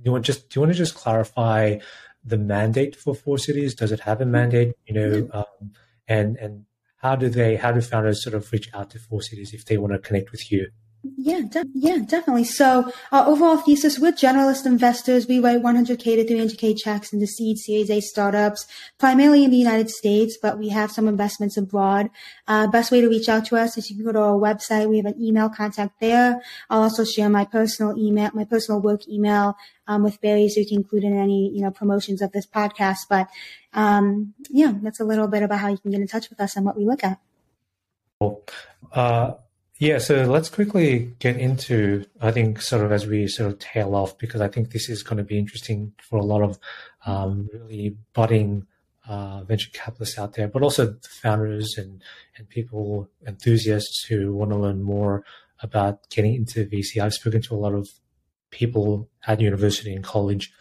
you want just do you want to just clarify the mandate for Four Cities? Does it have a mandate? You know, um, and and how do they how do founders sort of reach out to Four Cities if they want to connect with you? Yeah, de- yeah, definitely. So our overall thesis, we're generalist investors. We write 100K to 300K checks into seed Series A startups, primarily in the United States, but we have some investments abroad. Uh, best way to reach out to us is you can go to our website. We have an email contact there. I'll also share my personal email, my personal work email, um, with Barry so you can include in any, you know, promotions of this podcast. But, um, yeah, that's a little bit about how you can get in touch with us and what we look at. Cool. Uh, yeah, so let's quickly get into, I think, sort of as we sort of tail off, because I think this is going to be interesting for a lot of um, really budding uh, venture capitalists out there, but also the founders and, and people, enthusiasts who want to learn more about getting into VC. I've spoken to a lot of people at university and college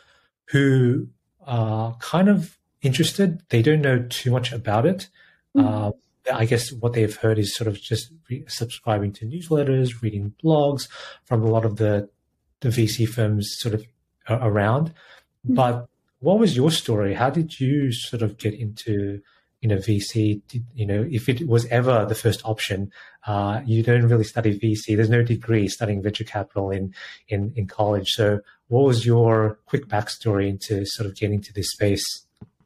who are kind of interested. They don't know too much about it. Mm-hmm. Uh, I guess what they've heard is sort of just re- subscribing to newsletters, reading blogs from a lot of the the VC firms sort of around. Mm-hmm. But what was your story? How did you sort of get into you know VC? You know, if it was ever the first option, uh, you don't really study VC. There's no degree studying venture capital in in in college. So, what was your quick backstory into sort of getting to this space?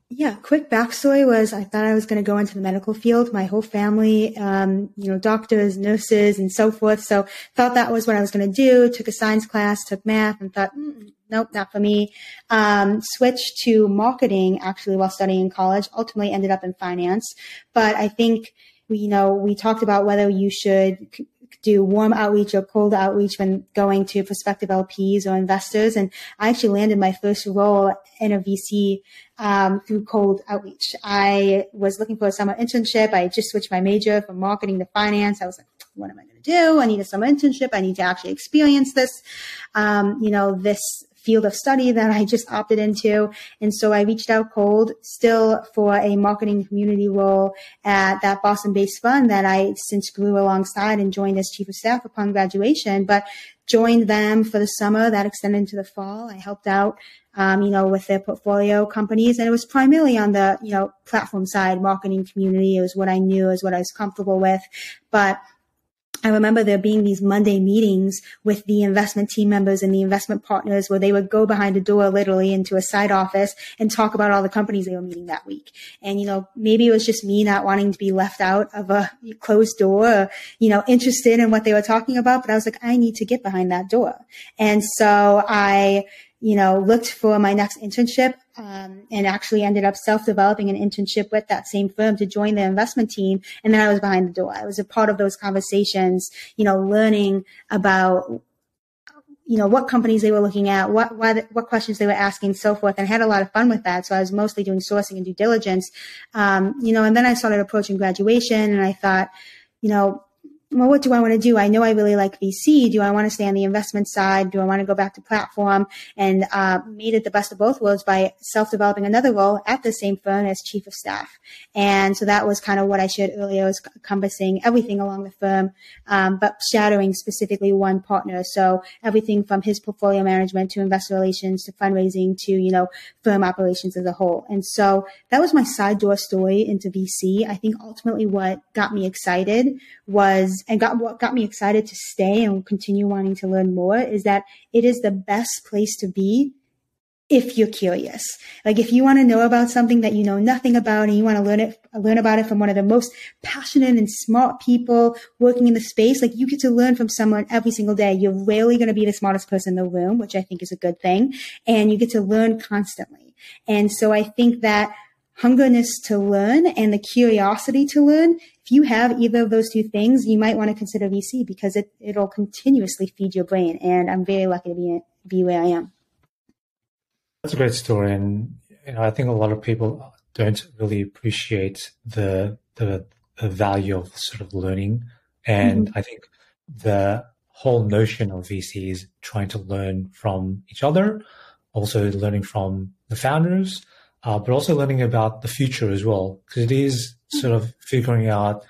Yeah, quick backstory was I thought I was going to go into the medical field. My whole family, um, you know, doctors, nurses, and so forth. So thought that was what I was going to do. Took a science class, took math, and thought, mm, nope, not for me. Um, switched to marketing actually while studying in college. Ultimately, ended up in finance. But I think we, you know, we talked about whether you should do warm outreach or cold outreach when going to prospective LPs or investors. And I actually landed my first role in a VC um, through cold outreach. I was looking for a summer internship. I just switched my major from marketing to finance. I was like, what am I going to do? I need a summer internship. I need to actually experience this, um, you know, this field of study that I just opted into. And so I reached out cold still for a marketing community role at that Boston based fund that I since grew alongside and joined as chief of staff upon graduation, but joined them for the summer that extended into the fall. I helped out um, you know, with their portfolio companies. And it was primarily on the, you know, platform side, marketing community. It was what I knew, is what I was comfortable with. But I remember there being these Monday meetings with the investment team members and the investment partners where they would go behind a door literally into a side office and talk about all the companies they were meeting that week. And, you know, maybe it was just me not wanting to be left out of a closed door, or, you know, interested in what they were talking about. But I was like, I need to get behind that door. And so I, you know, looked for my next internship um, and actually ended up self-developing an internship with that same firm to join the investment team. And then I was behind the door. I was a part of those conversations, you know, learning about you know what companies they were looking at, what what, what questions they were asking, so forth, and I had a lot of fun with that. So I was mostly doing sourcing and due diligence, um, you know. And then I started approaching graduation, and I thought, you know, well, what do I want to do? I know I really like VC. Do I want to stay on the investment side? Do I want to go back to platform? And uh, made it the best of both worlds by self-developing another role at the same firm as chief of staff. And so that was kind of what I shared earlier, was encompassing everything along the firm, um, but shadowing specifically one partner. So everything from his portfolio management to investor relations to fundraising to you know firm operations as a whole. And so that was my side door story into VC. I think ultimately what got me excited was and got what got me excited to stay and continue wanting to learn more is that it is the best place to be if you're curious. Like if you want to know about something that you know nothing about and you want to learn it, learn about it from one of the most passionate and smart people working in the space, like you get to learn from someone every single day. You're rarely going to be the smartest person in the room, which I think is a good thing. And you get to learn constantly. And so I think that hungerness to learn and the curiosity to learn, if you have either of those two things, you might want to consider VC because it, it'll continuously feed your brain. And I'm very lucky to be, be where I am. That's a great story. And you know, I think a lot of people don't really appreciate the, the, the value of sort of learning. And mm-hmm. I think the whole notion of VC is trying to learn from each other, also learning from the founders, uh, but also learning about the future as well, because it is sort of figuring out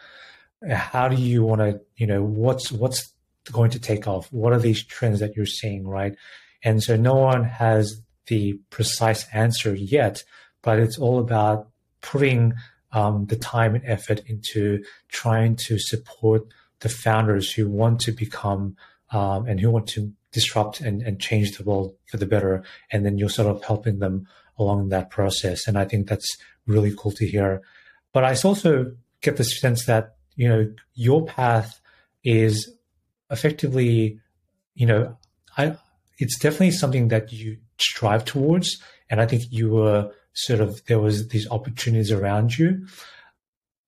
how do you want to, you know, what's what's going to take off? What are these trends that you're seeing, right? And so no one has the precise answer yet, but it's all about putting um, the time and effort into trying to support the founders who want to become um, and who want to disrupt and, and change the world for the better. And then you're sort of helping them along that process. And I think that's really cool to hear. But I also get the sense that, you know, your path is effectively, you know, I, it's definitely something that you strive towards. And I think you were sort of, there was these opportunities around you.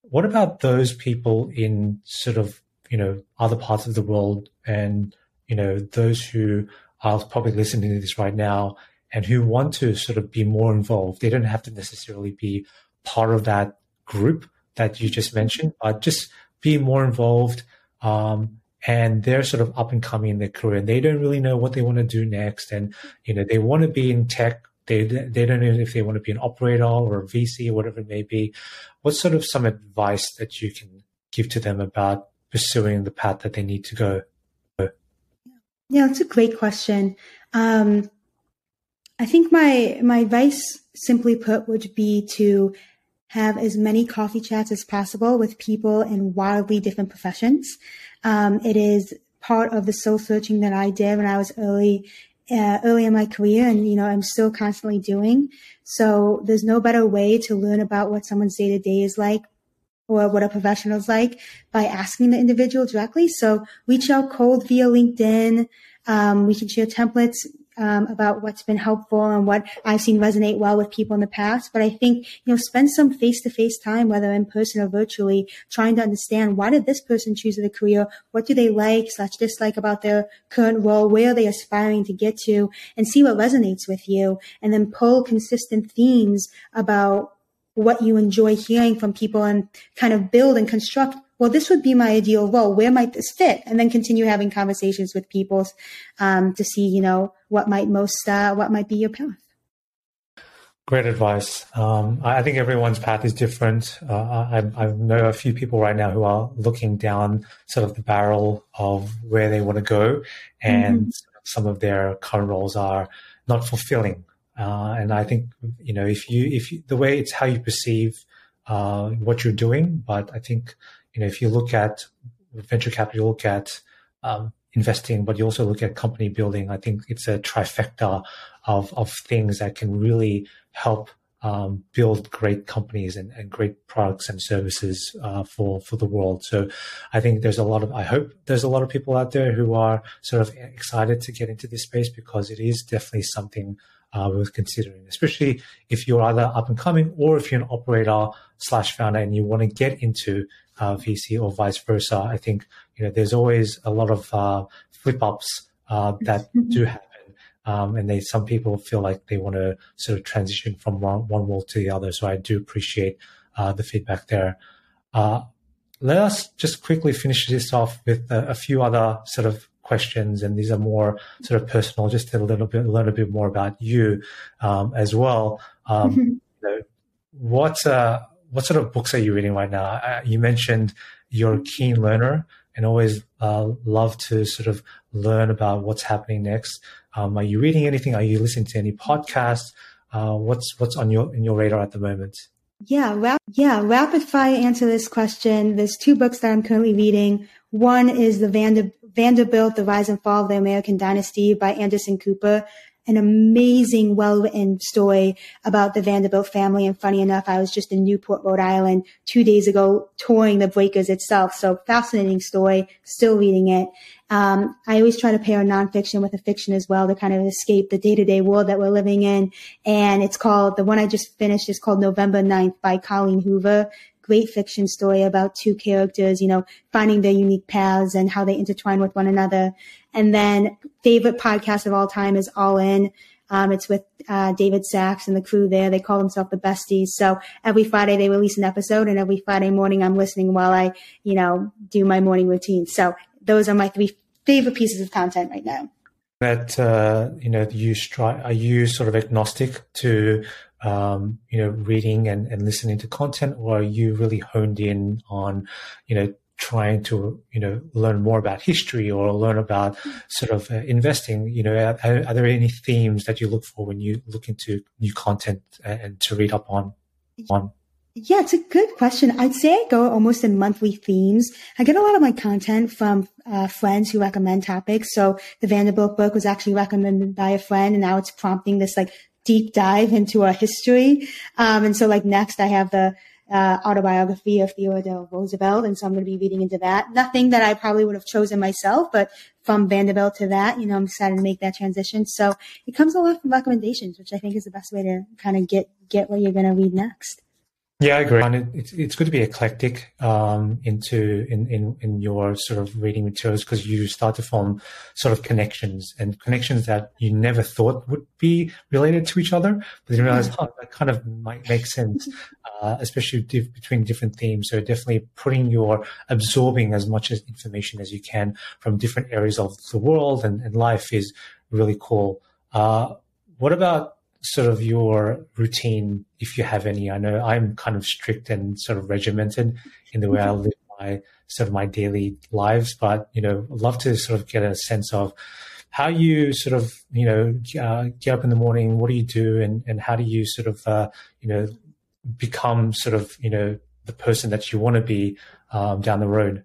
What about those people in sort of, you know, other parts of the world and, you know, those who are probably listening to this right now and who want to sort of be more involved. They don't have to necessarily be part of that group that you just mentioned, but just be more involved. Um, and they're sort of up and coming in their career and they don't really know what they want to do next. And, you know, they want to be in tech. They, they don't know if they want to be an operator or a VC or whatever it may be. What sort of some advice that you can give to them about pursuing the path that they need to go? Yeah, that's a great question. Um, I think my my advice, simply put, would be to have as many coffee chats as possible with people in wildly different professions. Um, it is part of the soul searching that I did when I was early, uh, early in my career, and you know I'm still constantly doing. So there's no better way to learn about what someone's day to day is like or what a professional is like by asking the individual directly. So reach out cold via LinkedIn. Um, we can share templates um, about what's been helpful and what I've seen resonate well with people in the past. But I think, you know, spend some face to face time, whether in person or virtually, trying to understand why did this person choose the career? What do they like slash dislike about their current role? Where are they aspiring to get to and see what resonates with you and then pull consistent themes about what you enjoy hearing from people and kind of build and construct well, this would be my ideal role. Where might this fit? And then continue having conversations with people um, to see, you know, what might most, uh, what might be your path. Great advice. Um, I think everyone's path is different. Uh, I, I, know a few people right now who are looking down sort of the barrel of where they want to go, and mm-hmm. some of their current roles are not fulfilling. Uh, and I think you know if you if you, the way it's how you perceive uh, what you're doing, but I think you know, if you look at venture capital, you look at um, investing, but you also look at company building. I think it's a trifecta of of things that can really help um, build great companies and, and, great products and services uh, for for the world. So I think there's a lot of I hope there's a lot of people out there who are sort of excited to get into this space because it is definitely something uh, worth considering, especially if you're either up and coming or if you're an operator slash founder and you want to get into uh, VC or vice versa. I think you know there's always a lot of uh, flip ups uh, that do happen. Um, and they, some people feel like they want to sort of transition from one, one world to the other. So I do appreciate uh, the feedback there. Uh, let us just quickly finish this off with a, a, few other sort of questions, and these are more sort of personal, just to a little bit, learn a bit more about you um, as well. Um, you know, what uh, what sort of books are you reading right now? Uh, you mentioned you're a keen learner and always uh, love to sort of learn about what's happening next. Um, are you reading anything? Are you listening to any podcasts? Uh, what's what's on your in your radar at the moment? Yeah, yeah. Rapid fire answer this question. There's two books that I'm currently reading. One is the Vander- Vanderbilt: The Rise and Fall of the American Dynasty by Anderson Cooper an amazing, well written story about the Vanderbilt family. And funny enough, I was just in Newport, Rhode Island two days ago touring the Breakers itself. So fascinating story, still reading it. Um, I always try to pair nonfiction with a fiction as well to kind of escape the day to day world that we're living in. And it's called, the one I just finished is called November 9th by Colleen Hoover great fiction story about two characters, you know, finding their unique paths and how they intertwine with one another. And then favorite podcast of all time is All In. Um, it's with uh, David Sacks and the crew there. They call themselves the Besties. So every Friday they release an episode, and every Friday morning I'm listening while I, you know, do my morning routine. So those are my three favorite pieces of content right now. That uh, you know, you stri- are you sort of agnostic to um, you know, reading and, and listening to content, or are you really honed in on, you know, trying to, you know, learn more about history or learn about sort of uh, investing? You know, are, are, there any themes that you look for when you look into new content and to read up on? on? Yeah, it's a good question. I'd say I go almost in monthly themes. I get a lot of my content from uh, friends who recommend topics. So the Vanderbilt book was actually recommended by a friend, and now it's prompting this like deep dive into our history. Um, and so like next I have the uh, autobiography of Theodore Roosevelt. And so I'm going to be reading into that. Nothing that I probably would have chosen myself, but from Vanderbilt to that, you know, I'm excited to make that transition. So it comes a lot from recommendations, which I think is the best way to kind of get, get what you're going to read next. Yeah, I agree. And it's it's good to be eclectic um, into in, in in your sort of reading materials because you start to form sort of connections and connections that you never thought would be related to each other, but then you realize, oh, that kind of might make sense, uh, especially between different themes. So definitely putting your absorbing as much as information as you can from different areas of the world and, and life is really cool. Uh, what about sort of your routine, if you have any? I know I'm kind of strict and sort of regimented in the way I mm-hmm. live my sort of my daily lives, but you know, love to sort of get a sense of how you sort of you know uh, get up in the morning. What do you do, and and how do you sort of uh, you know become sort of you know the person that you want to be um, down the road?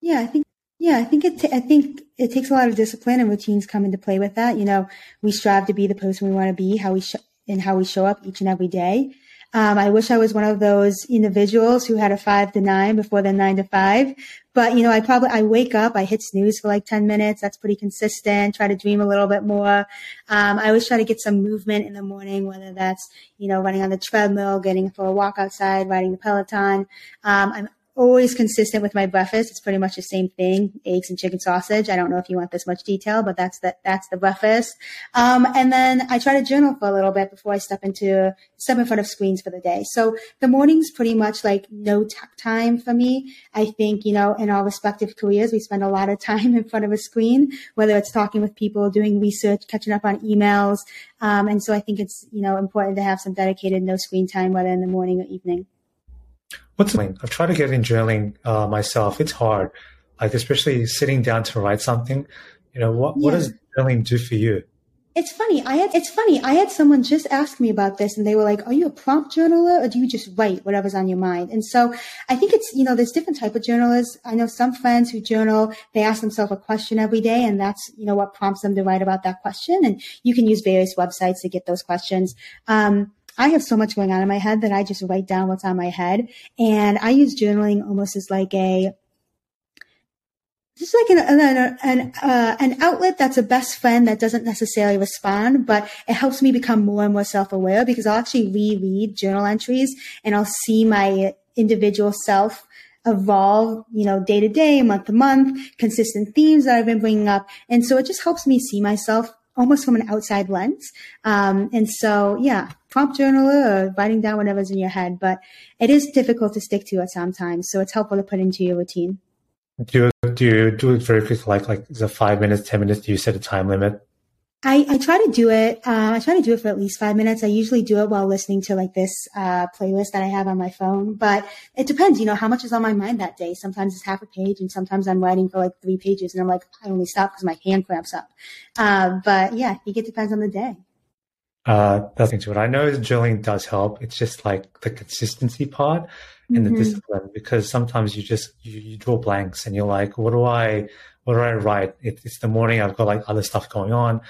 Yeah, I think yeah, I think it. T- I think it takes a lot of discipline and routines come into play with that. You know, we strive to be the person we want to be, how we sh- and how we show up each and every day. Um, I wish I was one of those individuals who had a five to nine before the nine to five. But you know, I probably I wake up, I hit snooze for like ten minutes. That's pretty consistent. Try to dream a little bit more. Um, I always try to get some movement in the morning, whether that's you know running on the treadmill, getting for a walk outside, riding the Peloton. Um, I'm always consistent with my breakfast. It's pretty much the same thing: eggs and chicken sausage. I don't know if you want this much detail, but that's the that's the breakfast. Um, and then I try to journal for a little bit before I step into step in front of screens for the day. So the morning's pretty much like no time for me. I think you know, in our respective careers, we spend a lot of time in front of a screen, whether it's talking with people, doing research, catching up on emails. Um, and so I think it's you know important to have some dedicated no screen time, whether in the morning or evening. What's I've tried to get in journaling uh, myself. It's hard, like especially sitting down to write something. You know, what yeah. what does journaling do for you? It's funny. I had it's funny. I had someone just ask me about this, and they were like, "Are you a prompt journaler, or do you just write whatever's on your mind?" And so I think it's you know there's different type of journalists. I know some friends who journal. They ask themselves a question every day, and that's you know what prompts them to write about that question. And you can use various websites to get those questions. Um, I have so much going on in my head that I just write down what's on my head. And I use journaling almost as like a, just like an an an, uh, an, outlet that's a best friend that doesn't necessarily respond, but it helps me become more and more self aware because I'll actually reread journal entries and I'll see my individual self evolve, you know, day to day, month to month, consistent themes that I've been bringing up, and so it just helps me see myself almost from an outside lens. Um, and so, yeah, prompt journaler or writing down whatever's in your head, but it is difficult to stick to it sometimes. So it's helpful to put into your routine. Do you, do you do it very quick, like like the five minutes, ten minutes? Do you set a time limit? I, I try to do it. Uh, I try to do it for at least five minutes. I usually do it while listening to like this uh, playlist that I have on my phone. But it depends, you know, how much is on my mind that day. Sometimes it's half a page, and sometimes I'm writing for like three pages, and I'm like, I only stop because my hand cramps up. Uh, but yeah, I think it depends on the day. Uh, that's into it. I know journaling does help. It's just like the consistency part and mm-hmm. the discipline because sometimes you just you, you, draw blanks and you're like, what do I what do I write? It, it's the morning. I've got like other stuff going on,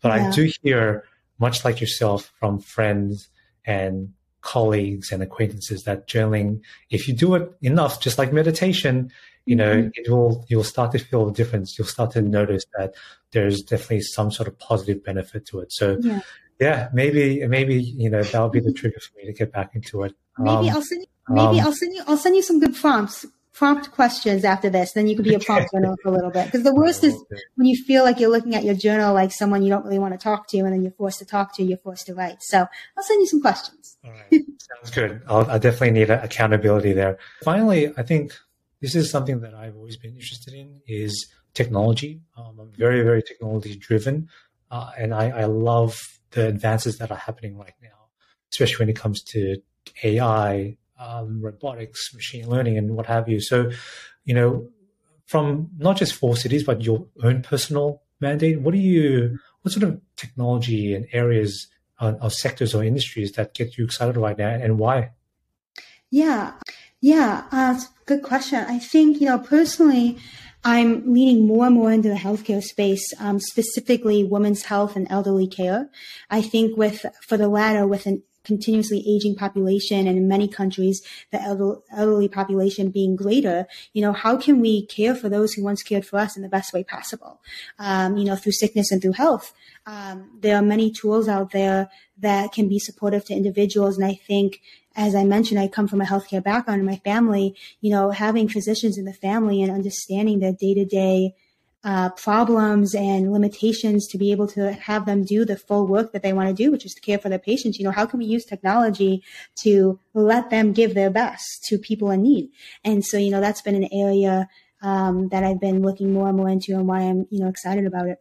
but yeah. I do hear much like yourself from friends and colleagues and acquaintances that journaling, if you do it enough, just like meditation, you know, mm-hmm. it will you'll start to feel the difference. You'll start to notice that there's definitely some sort of positive benefit to it. So yeah yeah, maybe maybe you know that'll be the trigger for me to get back into it. Maybe um, I'll send you, maybe um, I'll send you I'll send you some good prompts prompt questions after this. Then you can be a prompt journal for a little bit because the worst is when you feel like you're looking at your journal like someone you don't really want to talk to, and then you're forced to talk to, you're forced to write. So I'll send you some questions. All right, sounds good. I'll, I definitely need accountability there. Finally, I think this is something that I've always been interested in is technology. Um, I'm very very technology driven, uh, and I, I love the advances that are happening right now, especially when it comes to AI, um, robotics, machine learning, and what have you. So, you know, from not just Four Cities, but your own personal mandate, what do you, what sort of technology and areas or sectors or industries that get you excited right now, and why? Yeah, yeah, uh, good question. I think you know personally. I'm leaning more and more into the healthcare space, um, specifically women's health and elderly care. I think with, for the latter, with an continuously aging population and in many countries the elderly population being greater you know how can we care for those who once cared for us in the best way possible? Um, you know through sickness and through health. Um, there are many tools out there that can be supportive to individuals and i think as I mentioned, I come from a healthcare background in my family, you know, having physicians in the family and understanding their day to day uh, problems and limitations to be able to have them do the full work that they want to do, which is to care for their patients. You know, how can we use technology to let them give their best to people in need? And so, you know, that's been an area um, that I've been looking more and more into and why I'm, you know, excited about it.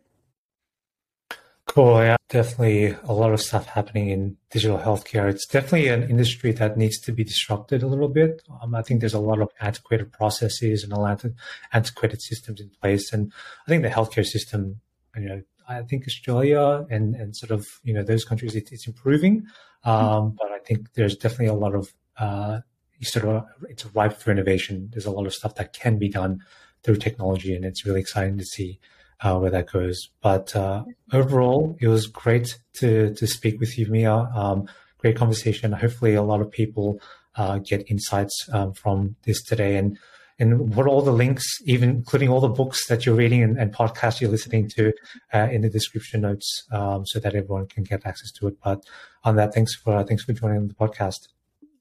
Cool. Yeah, definitely a lot of stuff happening in digital healthcare. It's definitely an industry that needs to be disrupted a little bit. Um, I think there's a lot of antiquated processes and a lot of antiquated systems in place. And I think the healthcare system, you know, I think Australia and, and sort of, you know, those countries, it, it's improving. Um, but I think there's definitely a lot of, uh, sort of, it's ripe for innovation. There's a lot of stuff that can be done through technology and it's really exciting to see uh, where that goes. But uh, overall, it was great to to speak with you, Mia. Um, great conversation. Hopefully, a lot of people uh, get insights um, from this today. And and put all the links, even including all the books that you're reading and, and podcasts you're listening to, uh, in the description notes, um, so that everyone can get access to it. But on that, thanks for thanks for joining the podcast.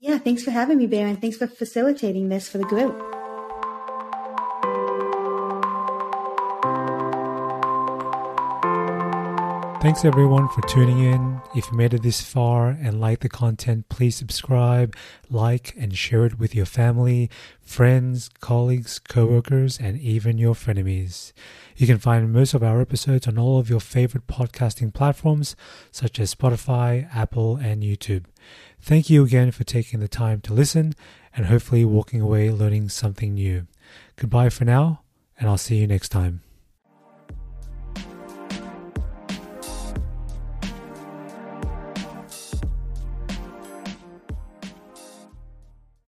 Yeah, thanks for having me, Baron. thanks for facilitating this for the group. Thanks everyone for tuning in. If you made it this far and like the content, please subscribe, like, and share it with your family, friends, colleagues, coworkers, and even your frenemies. You can find most of our episodes on all of your favorite podcasting platforms such as Spotify, Apple, and YouTube. Thank you again for taking the time to listen and hopefully walking away learning something new. Goodbye for now, and I'll see you next time.